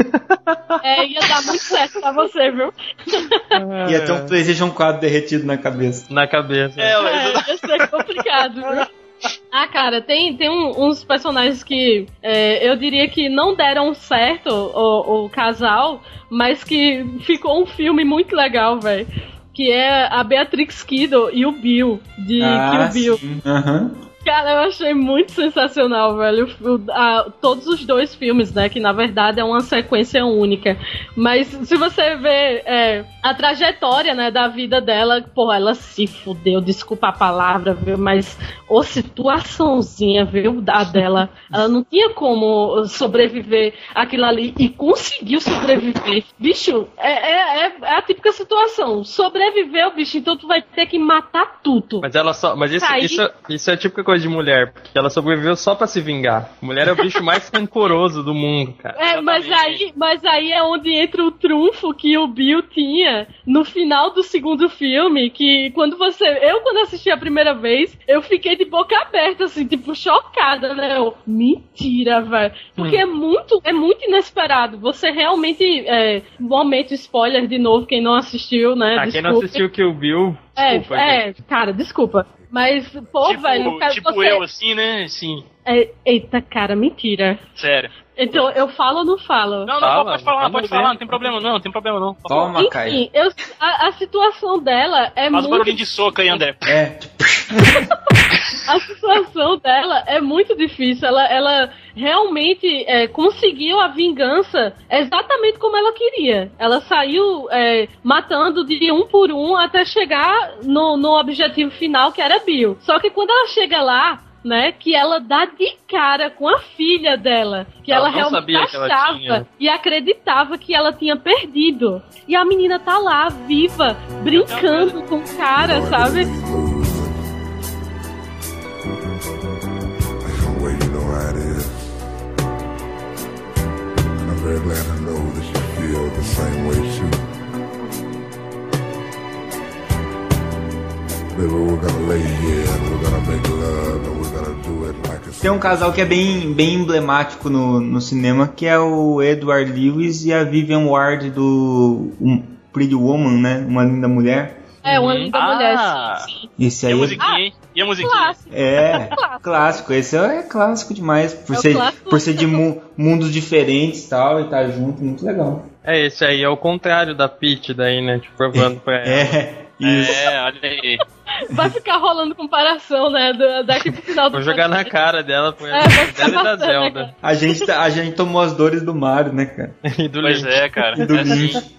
É, ia dar muito certo pra você, viu? *laughs* Ia ter um PlayStation 4 derretido na cabeça. Na cabeça. É, É, ia ser complicado, viu? Ah, cara, tem, tem um- uns personagens que é, eu diria que não deram certo o, o casal, mas que ficou um filme muito legal, velho. Que é a Beatrix Kiddo e o Bill, de Kill Bill. Ah, sim. Aham. Cara, eu achei muito sensacional, velho. O- a- todos os dois filmes, né? Que na verdade é uma sequência única. Mas se você ver é, a trajetória, né, da vida dela, porra, ela se fudeu, desculpa a palavra, viu? Mas ô situaçãozinha, viu, da dela. Ela não tinha como sobreviver aquilo ali e conseguiu sobreviver. Bicho, é, é, é- é a típica situação. Sobreviveu, bicho, então tu vai ter que matar tudo. Mas ela só. Mas isso, Sair. isso, isso é a típica coisa coisa de mulher, porque ela sobreviveu só pra se vingar. Mulher é o bicho mais *laughs* rancoroso do mundo, cara. É, mas aí, mas aí é onde entra o trunfo que o Bill tinha no final do segundo filme, que quando você. Eu, quando assisti a primeira vez, eu fiquei de boca aberta, assim, tipo, chocada, né? Eu, Mentira, velho. Porque é muito, é muito inesperado. Você realmente. É, momento spoiler de novo, quem não assistiu, né? Ah, quem não assistiu Kill Bill, É, desculpa. é, cara, desculpa. Mas, pô, tipo, velho, quero tipo você... eu, assim, né? Sim, É, eita, cara, mentira. sério. Então, eu falo ou não falo? Não, não, pode falar, pode falar, não tem problema não, não tem problema não. Falar. Enfim, eu, a, a situação dela é Faz um muito. barulhinho de soco aí, André. É. A situação dela é muito difícil. Ela, ela realmente é, conseguiu a vingança exatamente como ela queria. Ela saiu é, matando de um por um até chegar no, no objetivo final, que era Bill. Só que quando ela chega lá. Né, que ela dá de cara com a filha dela, que Ela ela, realmente sabia que ela achava tinha. e acreditava que ela tinha perdido. E a menina tá lá, viva, brincando com o cara, sabe? Well, you know how it is. And I'm very glad to know that you feel the same way too. Baby, we're gonna lay here and we're gonna make love Tem um casal que é bem, bem emblemático no, no cinema, que é o Edward Lewis e a Vivian Ward do um, Pretty Woman, né? Uma linda mulher. É, uma linda Ah. mulher. Esse E aí a é- musiquinha, hein? E a musiquinha? Clássico. é clássico. Esse é clássico demais. Por É ser, clássico. por ser de mu- mundos diferentes e tal, e tá junto, muito legal. É, esse aí é o contrário da Peach daí, né? Tipo, provando *laughs* pra ela. É, isso. É, olha aí. Vai ficar rolando comparação, né? do- daqui pro final do Vou jogar na cara dela, põe É, dela e da né, Zelda. A gente, tá- a gente tomou as dores do Mario, né, cara? *laughs* E do Pois Link. é, cara. E do É Link. assim.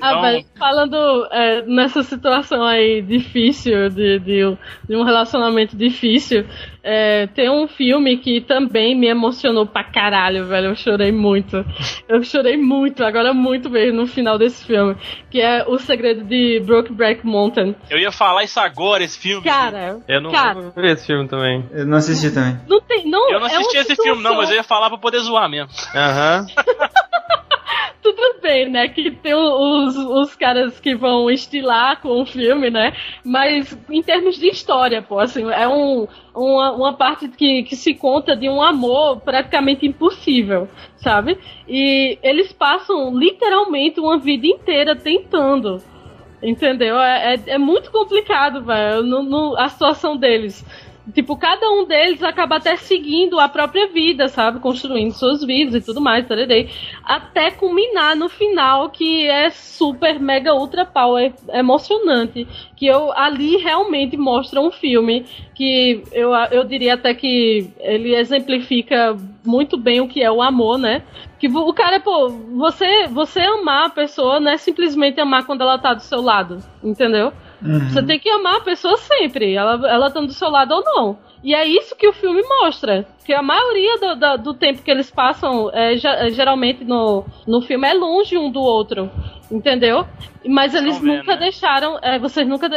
Ah, mas falando é, nessa situação aí difícil, de, de, de um relacionamento difícil, é, tem um filme que também me emocionou pra caralho, velho. Eu chorei muito. Eu chorei muito, agora muito mesmo no final desse filme. Que é O Segredo de Brokeback Mountain. Eu ia falar isso agora, esse filme. Cara, Eu não Cara. ver esse filme também. Eu não assisti também. não tem. Não, Eu não é assisti uma esse filme, não, mas eu ia falar pra poder zoar mesmo. Aham. *laughs* tudo bem, né? Que tem os, os caras que vão estilar com o filme, né? Mas em termos de história, pô, assim, é um, uma, uma parte que, que se conta de um amor praticamente impossível, sabe? E eles passam literalmente uma vida inteira tentando. Entendeu? É, é, é muito complicado, velho, a situação deles. Tipo, cada um deles acaba até seguindo a própria vida, sabe? Construindo suas vidas e tudo mais, tararei. Até culminar no final, que é super, mega, ultra power emocionante. Que eu ali realmente mostra um filme que eu, eu diria até que ele exemplifica muito bem o que é o amor, né? Que o cara, pô, você, você amar a pessoa não é simplesmente amar quando ela tá do seu lado, entendeu? Você tem que amar a pessoa sempre, ela, ela estando do seu lado ou não. E é isso que o filme mostra. Que a maioria do, do, do tempo que eles passam, é, é, geralmente no, no filme, é longe um do outro. Entendeu? Mas eles Estão vendo, nunca né? deixaram. é, vocês nunca.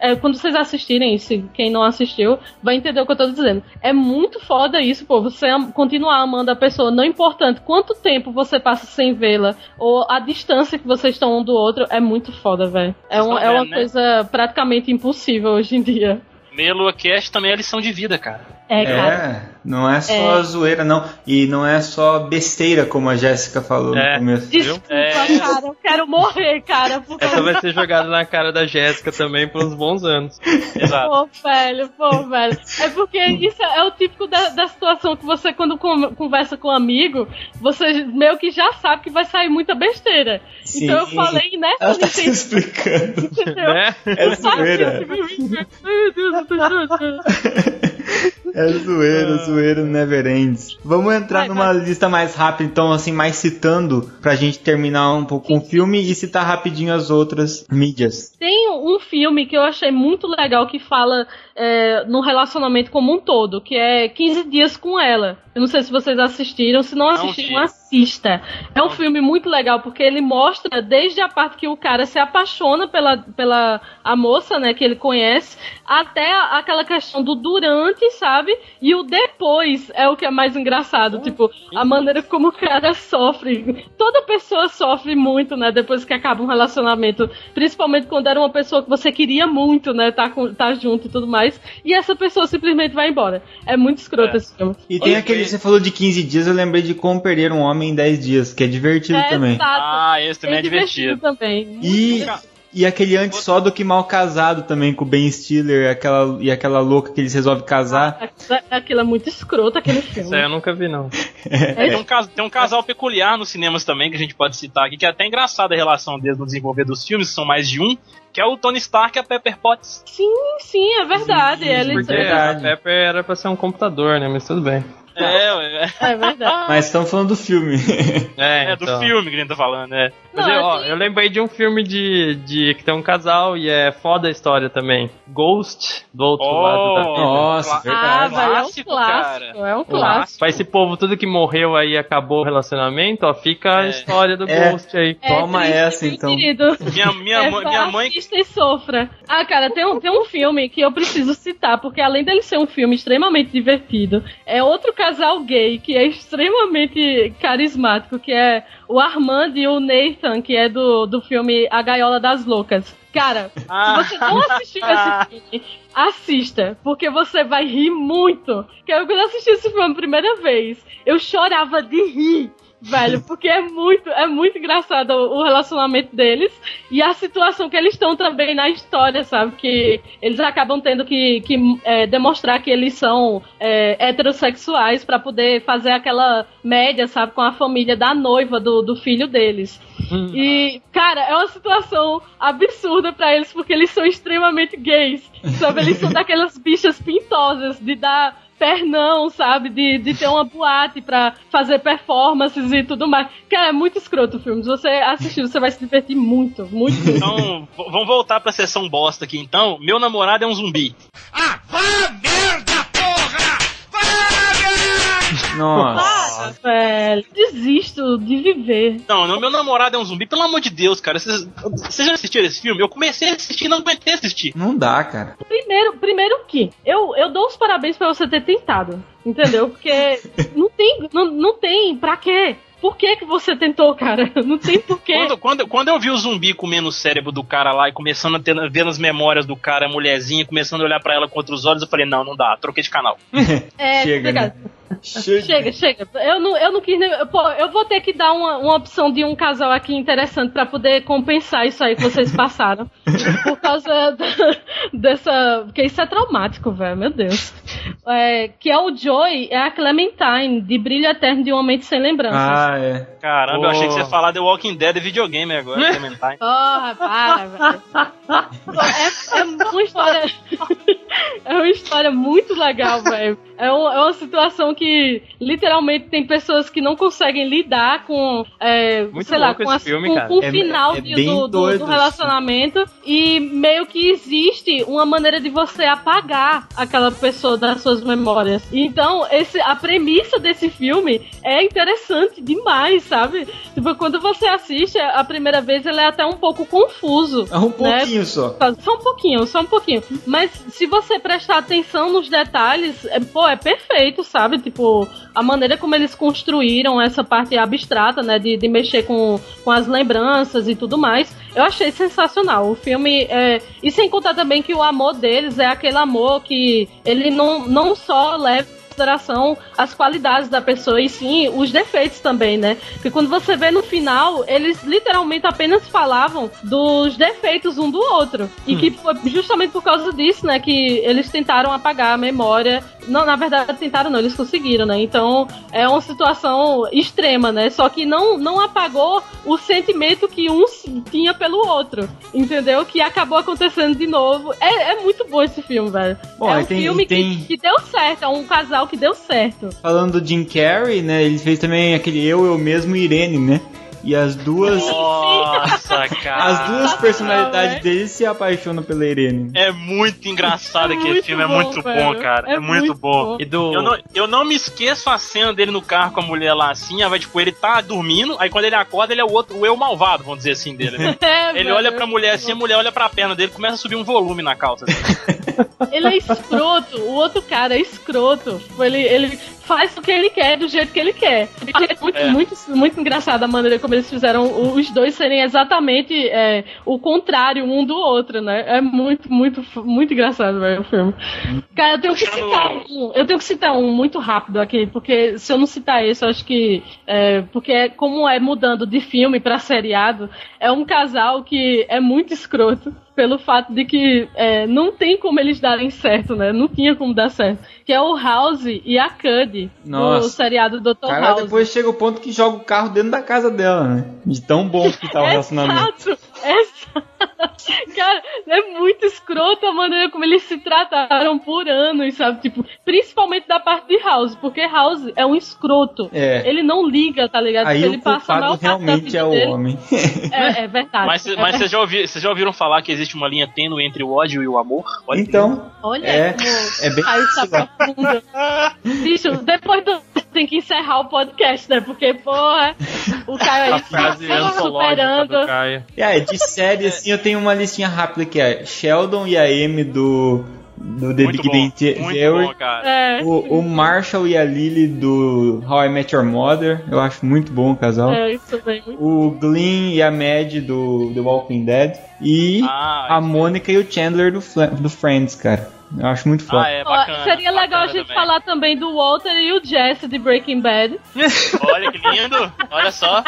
é, quando vocês assistirem, se quem não assistiu, vai entender o que eu tô dizendo. É muito foda isso, pô. Você continuar amando a pessoa, não importante quanto tempo você passa sem vê-la, ou a distância que vocês estão um do outro, é muito foda, velho. É, estão é uma né? coisa praticamente impossível hoje em dia. Lua Cast também é lição de vida, cara. É, cara. É, não é só É. zoeira, não. E não é só besteira, como a Jéssica falou É. no começo. Desculpa, É. cara, eu quero morrer, cara. Porque... Essa vai ser jogada na cara da Jéssica também por uns bons anos. Exato. Pô, velho, pô, velho. É porque isso é o típico da, da situação que você, quando con- conversa com um amigo, você meio que já sabe que vai sair muita besteira. Sim. Então eu falei nessa Ela tá se explicando. entendeu? Né? É zoeira. Ai, meu Deus, eu tô chorando. É zoeira, zoeira never ends. Vamos entrar Vai, numa vai. lista mais rápida, então, assim, mais citando, pra gente terminar um pouco com o filme e citar rapidinho as outras mídias. Tem um filme que eu achei muito legal que fala é, no relacionamento como um todo, que é 15 dias com ela. Eu não sei se vocês assistiram, se não assistiram, assista. É um filme muito legal, porque ele mostra desde a parte que o cara se apaixona pela, pela a moça, né, que ele conhece, até aquela questão do durante, sabe? E o depois é o que é mais engraçado. Tipo, a maneira como o cara sofre. Toda pessoa sofre muito, né? Depois que acaba um relacionamento. Principalmente quando era uma pessoa que você queria muito, né? Tá, com, tá junto e tudo mais. E essa pessoa simplesmente vai embora. É muito escroto esse filme. E tem aquele, você falou de 15 dias, eu lembrei de como perder um homem em 10 dias, que é divertido É, também. exato. Ah, esse também é divertido. também. E, e aquele antes só do que mal casado também, com o Ben Stiller aquela, e aquela louca que eles resolvem casar. Aquilo- Aquilo é muito escroto, aquele *laughs* filme. Isso aí eu nunca vi, não. *laughs* Tem um, tem um casal peculiar nos cinemas também, que a gente pode citar aqui, que é até engraçada a relação deles no desenvolver dos filmes, que são mais de um, que é o Tony Stark e a Pepper Potts. Sim, sim, é verdade. Eles, Porque a Pepper era pra ser um computador, né? Mas tudo bem. É, ué. É verdade. Mas estamos falando do filme. É, *laughs* É do então. filme que a gente tá falando, né? Mas Não, eu, ó, assim- eu lembrei de um filme de, de que tem um casal e é foda a história também. Ghost, do outro Oh, lado da vida. Nossa, Ah, verdade. velho, é um Clássico, clássico. cara. É um clássico. Pra esse povo, tudo que morreu aí acabou o relacionamento, ó, fica a É. história do É. Ghost aí. É Toma triste, essa, meu então. Querido. Minha, minha, É, mãe- minha mãe. assista e sofra. Ah, cara, tem um, tem um filme que eu preciso citar, porque além dele ser um filme extremamente divertido, é outro casal gay que é extremamente carismático, que é o Armand e o Nathan, que é do, do filme A Gaiola das Loucas. Cara, Ah. se você não assistiu esse *laughs* filme, assista, porque você vai rir muito. Que eu, quando eu assisti esse filme a primeira vez, eu chorava de rir. Velho, porque é muito, é muito engraçado o relacionamento deles e a situação que eles estão também na história, sabe? Que eles acabam tendo que, que é, demonstrar que eles são é, heterossexuais pra poder fazer aquela média, sabe? Com a família da noiva do, do filho deles. E, cara, é uma situação absurda pra eles, porque eles são extremamente gays. Sabe? Eles são daquelas bichas pintosas de dar pernão, sabe? De, de ter uma boate pra fazer performances e tudo mais. Cara, é muito escroto o filme. Se você assistir, você vai se divertir muito, muito. Então, vamos voltar pra sessão bosta aqui então. Meu namorado é um zumbi. *laughs* Nossa. Velho, desisto de viver. Não, não, meu namorado é um zumbi, pelo amor de Deus, cara. Vocês vocês já assistiram esse filme? Eu comecei a assistir e não aguentei assistir. Não dá, cara. Primeiro, primeiro que eu, eu dou os parabéns pra você ter tentado, entendeu? Porque *laughs* não tem, não, não tem, pra quê? Por que que você tentou, cara? *laughs* Não tem porquê. Quando, quando, quando eu vi o zumbi comendo o cérebro do cara lá e começando a ter, ver nas memórias do cara, a mulherzinha, começando a olhar pra ela com outros olhos, eu falei, não, não dá, troquei de canal. É, Chega, obrigado. Chega. Chega, chega. Eu não, eu não quis. nem- Pô, eu vou ter que dar uma, uma opção de um casal aqui interessante pra poder compensar isso aí que vocês *laughs* passaram. por causa da- dessa. Porque isso é traumático, velho. Meu Deus. É, que é o Joy, é a Clementine, de Brilho Eterno de uma Mente Sem Lembranças. Ah, é. Caramba, eu achei que você ia falar The Walking Dead videogame agora, *laughs* Clementine. Porra, para, velho. É, é uma história. *laughs* é uma história muito legal, velho. É, um- é uma situação que literalmente tem pessoas que não conseguem lidar com, é, sei lá, com, filme, com- com o É- final é de- do, do- do assim. relacionamento e meio que existe uma maneira de você apagar aquela pessoa das suas memórias. Então, esse, a premissa desse filme é interessante demais, sabe? Tipo, quando você assiste a primeira vez, ele é até um pouco confuso. É um né? pouquinho só. Só um pouquinho, só um pouquinho. Mas se você prestar atenção nos detalhes, é, pô, é perfeito, sabe? Tipo, a maneira como eles construíram essa parte abstrata, né? De, de mexer com, com as lembranças e tudo mais. Eu achei sensacional. O filme é. E sem contar também que o amor deles é aquele amor que ele não, não só leva consideração as qualidades da pessoa e sim os defeitos também, né? Porque quando você vê no final, eles literalmente apenas falavam dos defeitos um do outro. E que foi justamente por causa disso, né, que eles tentaram apagar a memória. Não, na verdade, tentaram não, eles conseguiram, né? Então, é uma situação extrema, né? Só que não, não apagou o sentimento que um tinha pelo outro, entendeu? Que acabou acontecendo de novo. É, é muito bom esse filme, velho. É um tem- filme tem- que, que deu certo, é um casal que deu certo. Falando do Jim Carrey, né? Ele fez também aquele Eu, Eu Mesmo e Irene, né? E as duas Nossa, cara. *laughs* as duas personalidades dele se apaixonam pela Irene. É muito engraçado É aquele muito filme, é bom, muito velho. bom, cara. É, É muito, muito bom. bom. E do. Eu não, eu não me esqueço a cena dele no carro com a mulher lá assim, aí vai, tipo, ele tá dormindo, aí quando ele acorda, ele é o outro, o eu malvado, vamos dizer assim, dele, né? *laughs* É, Ele velho. olha pra mulher assim, a mulher olha pra perna dele, começa a subir um volume na calça. assim. Ele é escroto, o outro cara é escroto. Tipo, Ele, ele faz o que ele quer, do jeito que ele quer. É muito, É. muito, muito engraçado a maneira como eles fizeram os dois serem exatamente é, o contrário um do outro, né? É muito, muito, muito engraçado, velho, o filme. Cara, eu tenho que citar um, eu tenho que citar um muito rápido aqui, porque se eu não citar esse, eu acho que. É, porque é, como é mudando de filme pra seriado, é um casal que é muito escroto pelo fato de que é, não tem como eles darem certo, né? Não tinha como dar certo. Que é o House e a Cuddy Nossa. do seriado Dr. Cara, House. depois chega o ponto que joga o carro dentro da casa dela, né? De tão bom que tá o *laughs* relacionamento. Exato, exato. *laughs* Cara, é muito escroto a maneira como eles se trataram por anos, sabe? Tipo, principalmente da parte de House, porque House é um escroto. É. Ele não liga, tá ligado? Aí Porque ele o passa a realmente é o dele. homem. É, é *laughs* verdade. Mas, é mas vocês, já ouviram, vocês já ouviram falar que existe uma linha tênue entre o ódio e o amor? Olha Então, Olha É, como é bem aí isso, tá profunda. *laughs* Bicho, depois do... tem que encerrar o podcast, né? Porque, porra, o Caio aí tá superando. do Caio. É, de série, assim, eu tenho uma listinha rápida que é Sheldon e a Amy do, do The Muito Big Bang Theory. É, O, o Marshall e a Lily do How I Met Your Mother, eu acho muito bom o casal. é, isso bem. muito- O Glenn e a Mad do The Walking Dead. E Ah, a Mônica e o Chandler do, do Friends, cara. Eu acho muito foda. Ah, é bacana. seria legal a bacana gente também. falar também do Walter e o Jesse de Breaking Bad. *laughs* Olha que lindo, olha só.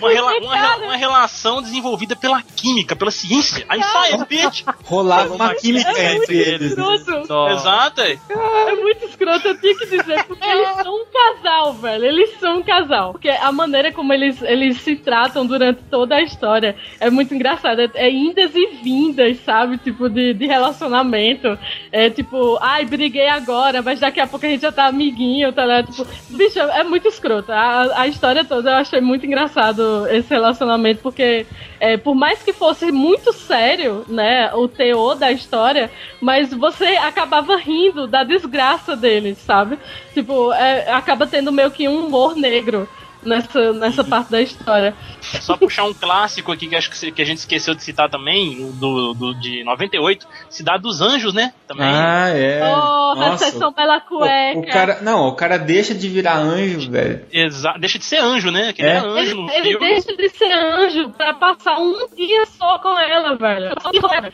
Uma, rela- uma uma relação desenvolvida pela química, pela ciência. A science, bitch! Rolava uma química É entre muito eles. escroto. Só- Exato. é. É muito escroto, eu tinha que dizer, porque eles são um casal, velho. Eles são um casal. Porque a maneira como eles, eles se tratam durante toda a história é muito engraçada. É, é indas e vindas, sabe? Tipo, de, de relacionamento. É tipo, ai, briguei agora, mas daqui a pouco a gente já tá amiguinho, tá ligado? Tipo, bicho, é muito escroto. A, a história toda eu achei muito engraçado esse relacionamento, porque é, por mais que fosse muito sério, né, o teor da história, mas você acabava rindo da desgraça deles, sabe? Tipo, é, acaba tendo meio que um humor negro nessa, nessa parte da história. Só puxar um clássico aqui que acho que, que a gente esqueceu de citar também, do, do de 98, Cidade dos Anjos, né? Também. Ah, é. Porra, Nossa. sessão pela cueca. O, o cara, não, o cara deixa de virar anjo, velho. Exa deixa de ser anjo, né? Que ele É. era anjo Ele, no ele filme. deixa de ser anjo pra passar um dia só com ela, velho.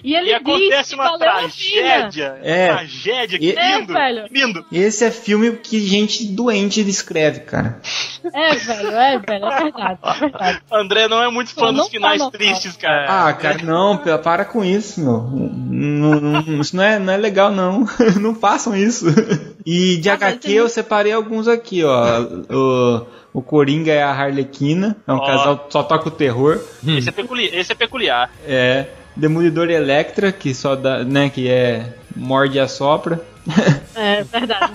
E ele E acontece diz que uma tragédia. É. Tragédia, que E- É, lindo. velho. Lindo. Esse é filme que gente doente escreve, cara. É, velho, é, velho, é verdade, é verdade. *laughs* André não é muito fã dos finais não. tristes, cara. Ah, cara, não, para com isso, meu. Não- não- isso não é, não é legal, não. *laughs* Não façam isso. E de Ah, HQ eu separei alguns aqui, ó. O, o Coringa é a Harlequina, é um Ó. casal que só toca o terror. Esse, é peculiar, esse é peculiar. É. Demolidor e Electra, que só dá, né, que é morde e assopra. É verdade.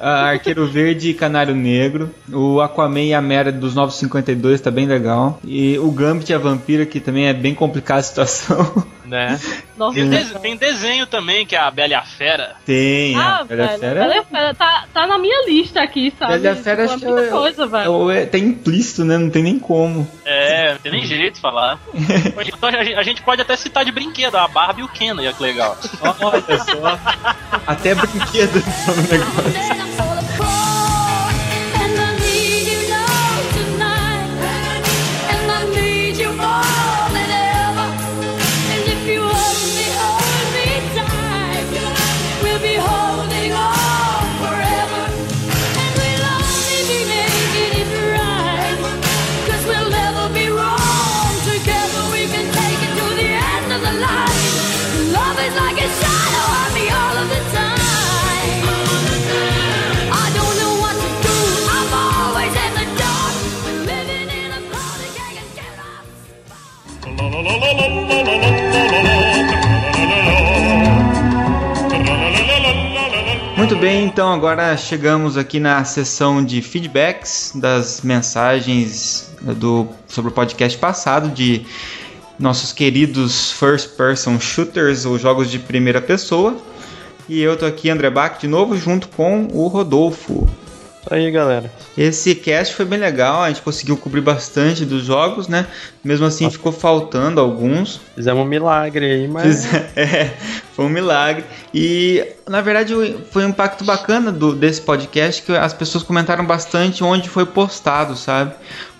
A *laughs* Arqueiro Verde e Canário Negro. O Aquaman e a Mera dos 952 tá bem legal. E o Gambit e a Vampira, que também é bem complicada a situação. Né? Nossa, Tem, des- tem desenho também, que é a Bela e a Fera. Tem, Ah, a Bela velho, Fera. Bela e a Fera tá, tá na minha lista aqui, sabe? Bela e a Fera Tipo, acho que é muita é, coisa, velho. é, o- é- tá implícito, né? Não tem nem como. É, não tem nem jeito de falar. *laughs* Então a gente, a gente pode até citar de brinquedo, a Barbie e o Ken, olha que legal. Olha *laughs* só. Até brinquedo são um negócio. Love então agora chegamos aqui na sessão de feedbacks das mensagens do, sobre o podcast passado de nossos queridos first person shooters ou jogos de primeira pessoa. E eu tô aqui, André Bach, de novo, junto com o Rodolfo. Aí, galera. Esse cast foi bem legal, a gente conseguiu cobrir bastante dos jogos, né? Mesmo assim, ficou faltando alguns. Fizemos um milagre aí, mas. Fiz- *laughs* É, foi um milagre. E, na verdade, foi um impacto bacana do, desse podcast que as pessoas comentaram bastante onde foi postado, sabe?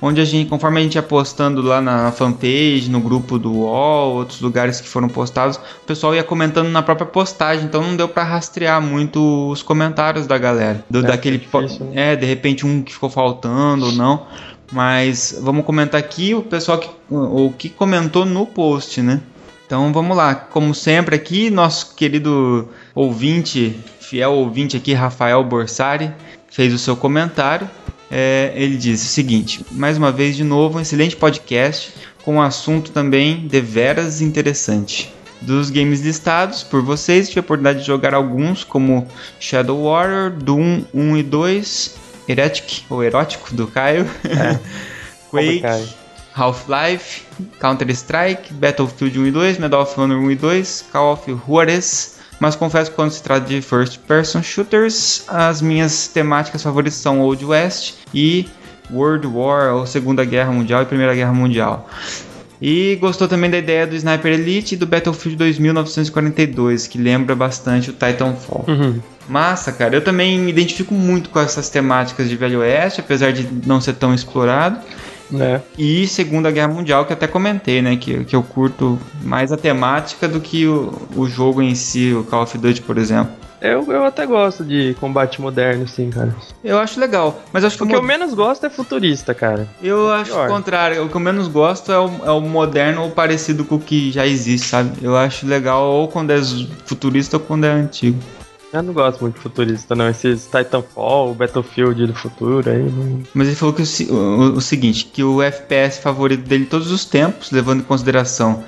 Onde a gente, conforme a gente ia postando lá na fanpage, no grupo do UOL, outros lugares que foram postados, o pessoal ia comentando na própria postagem, então não deu pra rastrear muito os comentários da galera. Do, É, daquele, difícil, po- é, de repente um que ficou faltando ou não. Mas vamos comentar aqui o pessoal que, o que comentou no post, né? Então vamos lá, como sempre aqui, nosso querido ouvinte, fiel ouvinte aqui, Rafael Borsari, fez o seu comentário. É, ele diz o seguinte: mais uma vez, de novo, um excelente podcast com um assunto também deveras interessante. Dos games listados por vocês, tive a oportunidade de jogar alguns, como Shadow Warrior, Doom 1 e 2, Heretic, ou Erótico, do Caio, *laughs* Quake, Caio. Half-Life, Counter-Strike, Battlefield 1 e 2, Medal of Honor 1 e 2, Call of Juarez. Mas confesso que quando se trata de first person shooters, as minhas temáticas favoritas são Old West e World War, ou Segunda Guerra Mundial e Primeira Guerra Mundial. E gostou também da ideia do Sniper Elite e do Battlefield 2942, que lembra bastante o Titanfall. Massa, cara. Eu também me identifico muito com essas temáticas de Velho Oeste, apesar de não ser tão explorado. Né? E Segunda Guerra Mundial, que eu até comentei, né? Que, que eu curto mais a temática do que o, o jogo em si, o Call of Duty, por exemplo. Eu, eu até gosto de combate moderno, sim, cara. Eu acho legal, mas acho que O que eu menos gosto é futurista, cara. Eu acho Pior. o contrário. O que eu menos gosto é o, é o moderno ou parecido com o que já existe, sabe? Eu acho legal ou quando é futurista ou quando é antigo. Eu não gosto muito de futurista, não. Esses Titanfall, Battlefield do futuro aí. Não... Mas ele falou que o, o- o seguinte, que o FPS favorito dele todos os tempos, levando em consideração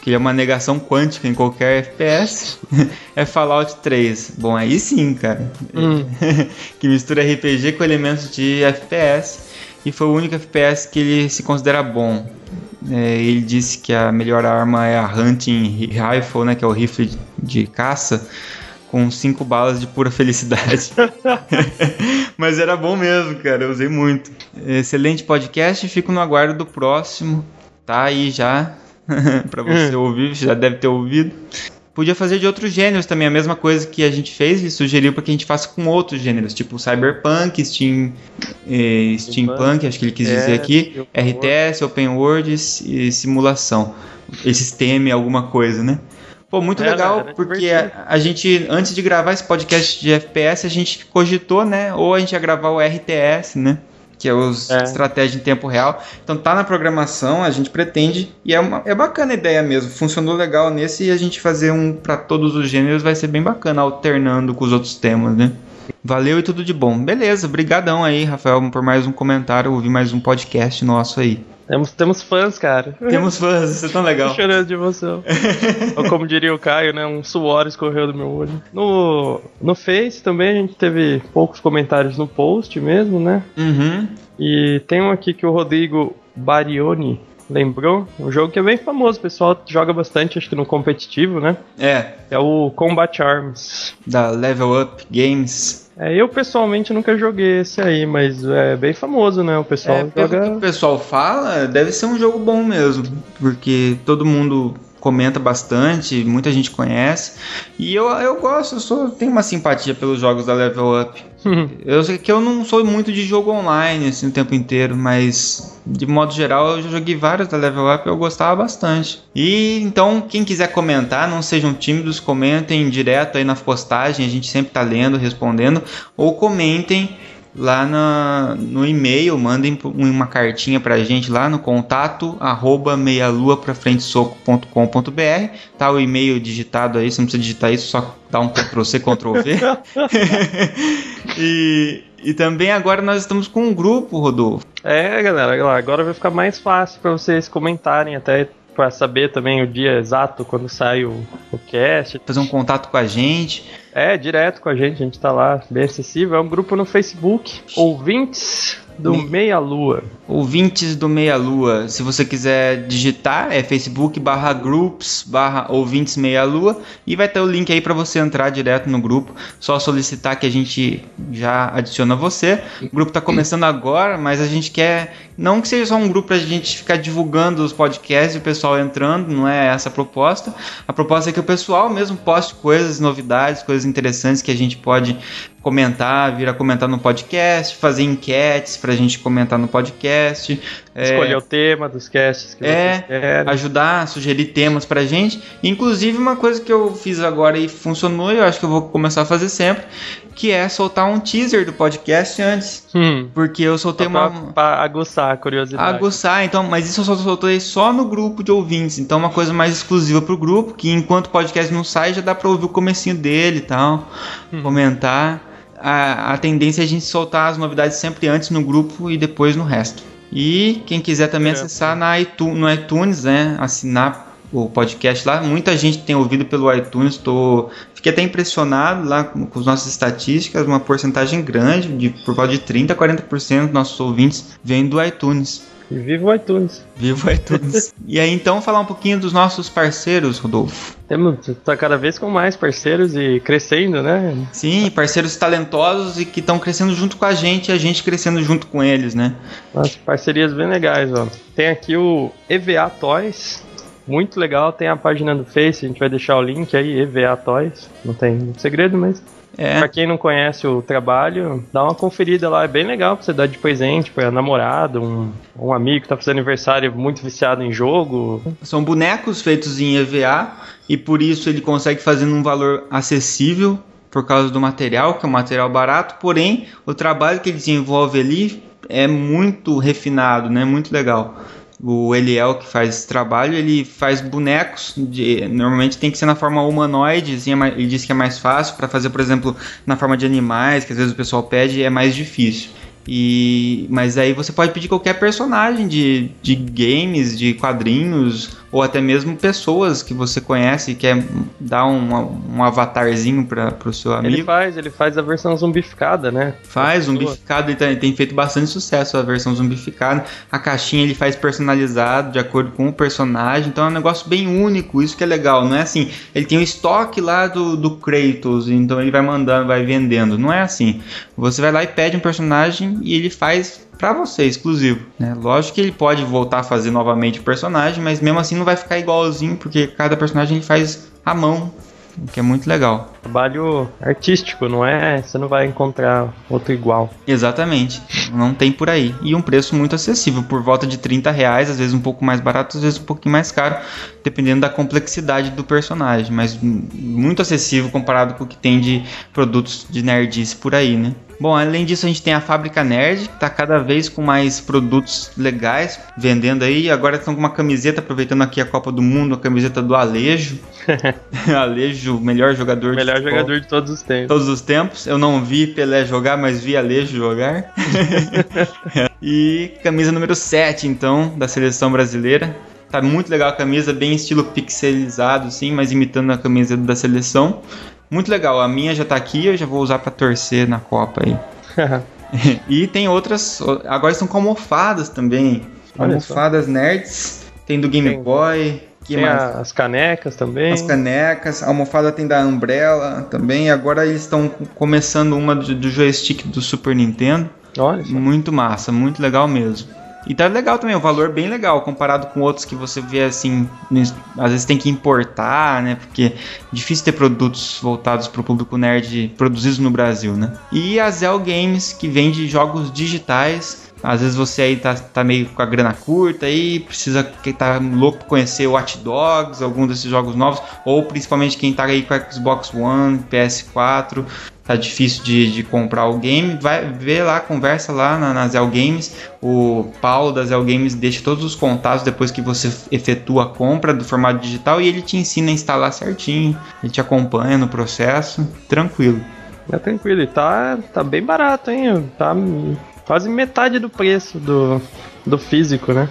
que ele é uma negação quântica em qualquer FPS, *laughs* é Fallout 3. Bom, aí sim, cara. Hum. *laughs* que mistura RPG com elementos de FPS. E foi o único FPS que ele se considera bom. É, ele disse que a melhor arma é a Hunting Rifle, né, que é o rifle de caça, com cinco balas de pura felicidade. *laughs* Mas era bom mesmo, cara. Eu usei muito. Excelente podcast. Fico no aguardo do próximo. Tá aí já. *laughs* pra você ouvir. Já deve ter ouvido. Podia fazer de outros gêneros também. A mesma coisa que a gente fez e sugeriu para que a gente faça com outros gêneros. Tipo Cyberpunk, Steam, eh, Steampunk, acho que ele quis dizer É, aqui. RTS, Open World e simulação. Esse alguma coisa, né? Pô, muito É, legal, era porque a, a gente, antes de gravar esse podcast de FPS, a gente cogitou, né? Ou a gente ia gravar o RTS, né? Que é os É. estratégia em tempo real. Então tá na programação, a gente pretende. E é, uma, é bacana a ideia mesmo. Funcionou legal nesse e a gente fazer um pra todos os gêneros vai ser bem bacana, alternando com os outros temas, né? Valeu e tudo de bom. Beleza, brigadão aí, Rafael, por mais um comentário, ouvir mais um podcast nosso aí. Temos, temos fãs, cara. Temos fãs, isso é tão legal. Tô chorando de emoção. *laughs* Ou como diria o Caio, né? Um suor escorreu do meu olho. No, no Face também a gente teve poucos comentários no post mesmo, né? Uhum. E tem um aqui que o Rodrigo Barioni lembrou. Um jogo que é bem famoso, o pessoal joga bastante, acho que no competitivo, né? É, É o Combat Arms. da Level Up Games. É, eu pessoalmente nunca joguei esse aí, mas é bem famoso, né? O pessoal É, pelo que joga. o pessoal fala, deve ser um jogo bom mesmo, porque todo mundo comenta bastante, muita gente conhece. E eu, eu gosto, eu sou, tenho uma simpatia pelos jogos da Level Up. eu sei que eu não sou muito de jogo online assim o tempo inteiro, mas de modo geral eu já joguei vários da Level Up e eu gostava bastante. E então, quem quiser comentar, não sejam tímidos, comentem direto aí na postagem, a gente sempre tá lendo, respondendo, ou comentem lá na- no e-mail, mandem uma cartinha pra gente lá no contato arroba meialua pra frente soco.com.br tá o e-mail digitado aí, você não precisa digitar isso, só dá um Ctrl C, Ctrl V. *laughs* E, e também agora nós estamos com um grupo, Rodolfo. É, galera, agora vai ficar mais fácil pra vocês comentarem até pra saber também o dia exato quando sai o, o cast. fazer um contato com a gente É, direto com a gente, a gente tá lá, bem acessível. É um grupo no Facebook, ouvintes do Meia Lua. Ouvintes do Meia Lua. Se você quiser digitar, é facebook barra groups barra ouvintes Meia Lua e vai ter o link aí para você entrar direto no grupo. Só solicitar que a gente já adiciona você. O grupo tá começando agora, mas a gente quer não que seja só um grupo pra gente ficar divulgando os podcasts e o pessoal entrando, não é essa a proposta. A proposta é que o pessoal mesmo poste coisas, novidades, coisas interessantes que a gente pode comentar, vir a comentar no podcast, fazer enquetes pra gente comentar no podcast. é, Escolher o tema dos casts que é, ajudar, sugerir temas pra gente. Inclusive, uma coisa que eu fiz agora e funcionou, e eu acho que eu vou começar a fazer sempre, que é soltar um teaser do podcast antes. Hum. Porque eu soltei Pra, uma. pra aguçar a curiosidade. Aguçar, então, mas isso eu só soltei só no grupo de ouvintes, então uma coisa mais exclusiva pro grupo, que enquanto o podcast não sai, já dá pra ouvir o comecinho dele e tal, comentar. A, a tendência é a gente soltar as novidades sempre antes no grupo e depois no resto. E quem quiser também acessar na iTunes, no iTunes, né, assinar o podcast lá. Muita gente tem ouvido pelo iTunes, tô fiquei até impressionado lá com, com as nossas estatísticas, uma porcentagem grande, de por volta de 30 a 40% dos nossos ouvintes vêm do iTunes. E viva o iTunes. Viva o iTunes. *laughs* e aí então falar um pouquinho dos nossos parceiros, Rodolfo. Temos, tá cada vez com mais parceiros e crescendo, né? Sim, parceiros talentosos e que estão crescendo junto com a gente e a gente crescendo junto com eles, né? Nossa, parcerias bem legais, ó. Tem aqui o EVA Toys. Muito legal, tem a página do Face, a gente vai deixar o link aí, EVA Toys. Não tem segredo, mas É. Pra quem não conhece o trabalho, dá uma conferida lá, é bem legal pra você dar de presente pra namorado, um, um amigo que tá fazendo aniversário muito viciado em jogo. São bonecos feitos em EVA e por isso ele consegue fazer num valor acessível por causa do material, que é um material barato, porém o trabalho que ele desenvolve ali é muito refinado, né? Muito legal. O Eliel que faz esse trabalho, ele faz bonecos, de, normalmente tem que ser na forma humanoide, assim, ele diz que é mais fácil para fazer, por exemplo, na forma de animais, que às vezes o pessoal pede, é mais difícil. E, mas aí você pode pedir qualquer personagem de, de games, de quadrinhos, ou até mesmo pessoas que você conhece e quer dar um, um avatarzinho para o seu amigo. Ele faz, ele faz a versão zumbificada, né? Faz, zumbificado, ele tem, tem feito bastante sucesso a versão zumbificada. A caixinha ele faz personalizado de acordo com o personagem, então é um negócio bem único, isso que é legal. Não é assim, ele tem o estoque lá do, do Kratos, então ele vai mandando, vai vendendo. Não é assim. Você vai lá e pede um personagem e ele faz pra você, exclusivo. Né? Lógico que ele pode voltar a fazer novamente o personagem, mas mesmo assim não vai ficar igualzinho, porque cada personagem ele faz à mão, o que é muito legal. Trabalho artístico, não é? Você não vai encontrar outro igual. Exatamente, não tem por aí. E um preço muito acessível, por volta de 30 reais, às vezes um pouco mais barato, às vezes um pouquinho mais caro, dependendo da complexidade do personagem, mas muito acessível comparado com o que tem de produtos de nerdice por aí, né? Bom, além disso, a gente tem a Fábrica Nerd, que tá cada vez com mais produtos legais vendendo aí. Agora estão com uma camiseta, aproveitando aqui a Copa do Mundo, a camiseta do Alejo. *laughs* Alejo, melhor jogador de Melhor jogador de todos os tempos. todos os tempos. Eu não vi Pelé jogar, mas vi Alejo jogar. *laughs* e camisa número 7, então, da seleção brasileira. Tá muito legal a camisa, bem estilo pixelizado, sim, mas imitando a camisa da seleção. Muito legal, a minha já tá aqui, eu já vou usar pra torcer na Copa aí. *laughs* e tem outras, agora estão com almofadas também. Olha só. Almofadas nerds, tem do Game Tem- Boy. Que Tem mais? as canecas também. As canecas, a almofada tem da Umbrella também. Agora eles estão começando uma do, do joystick do Super Nintendo. Olha só. Muito massa, muito legal mesmo. E tá legal também, o valor bem legal, comparado com outros que você vê assim, às vezes tem que importar, né? Porque é difícil ter produtos voltados para o público nerd produzidos no Brasil, né? E a Zell Games, que vende jogos digitais. Às vezes você aí tá, tá meio com a grana curta aí, precisa que tá louco pra conhecer Watch Dogs, algum desses jogos novos, ou principalmente quem tá aí com Xbox One, PS4, tá difícil de, de comprar o game, vai ver lá, conversa lá na, na Zell Games. O Paulo da Zell Games deixa todos os contatos depois que você efetua a compra do formato digital e ele te ensina a instalar certinho, ele te acompanha no processo, tranquilo. É tranquilo, e tá, tá bem barato, hein? Tá quase metade do preço do, do físico, né?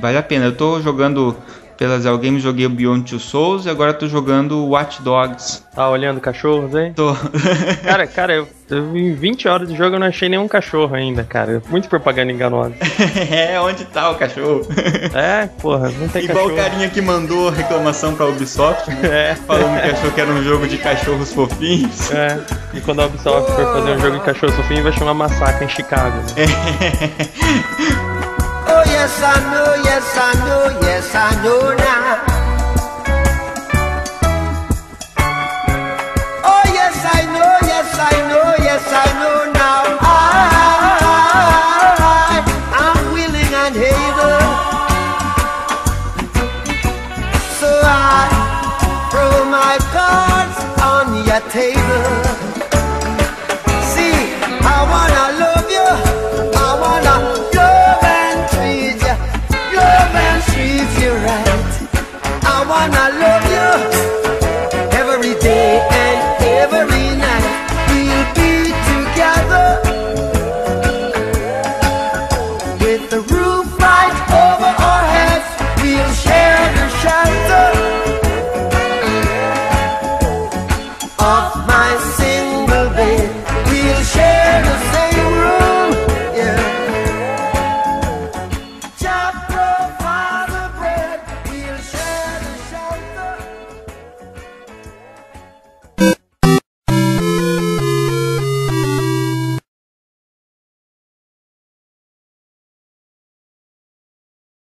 Vale a pena. Eu tô jogando pela Zell Games, joguei o Beyond Two Souls e agora tô jogando Watch Dogs. Tá olhando cachorros aí? Tô. *laughs* Cara, cara, eu, eu em 20 horas de jogo eu não achei nenhum cachorro ainda, cara. Muito propaganda enganosa. *laughs* é, onde tá o cachorro? *laughs* É, porra, não tem Igual cachorro. o carinha que mandou reclamação pra Ubisoft, né? É. falando que achou que era um jogo de cachorros fofinhos. É, e quando a Ubisoft for fazer um jogo de cachorro fofinho, vai chamar Massacre em Chicago. né? Yes, I know, yes, I know, yes, I know now.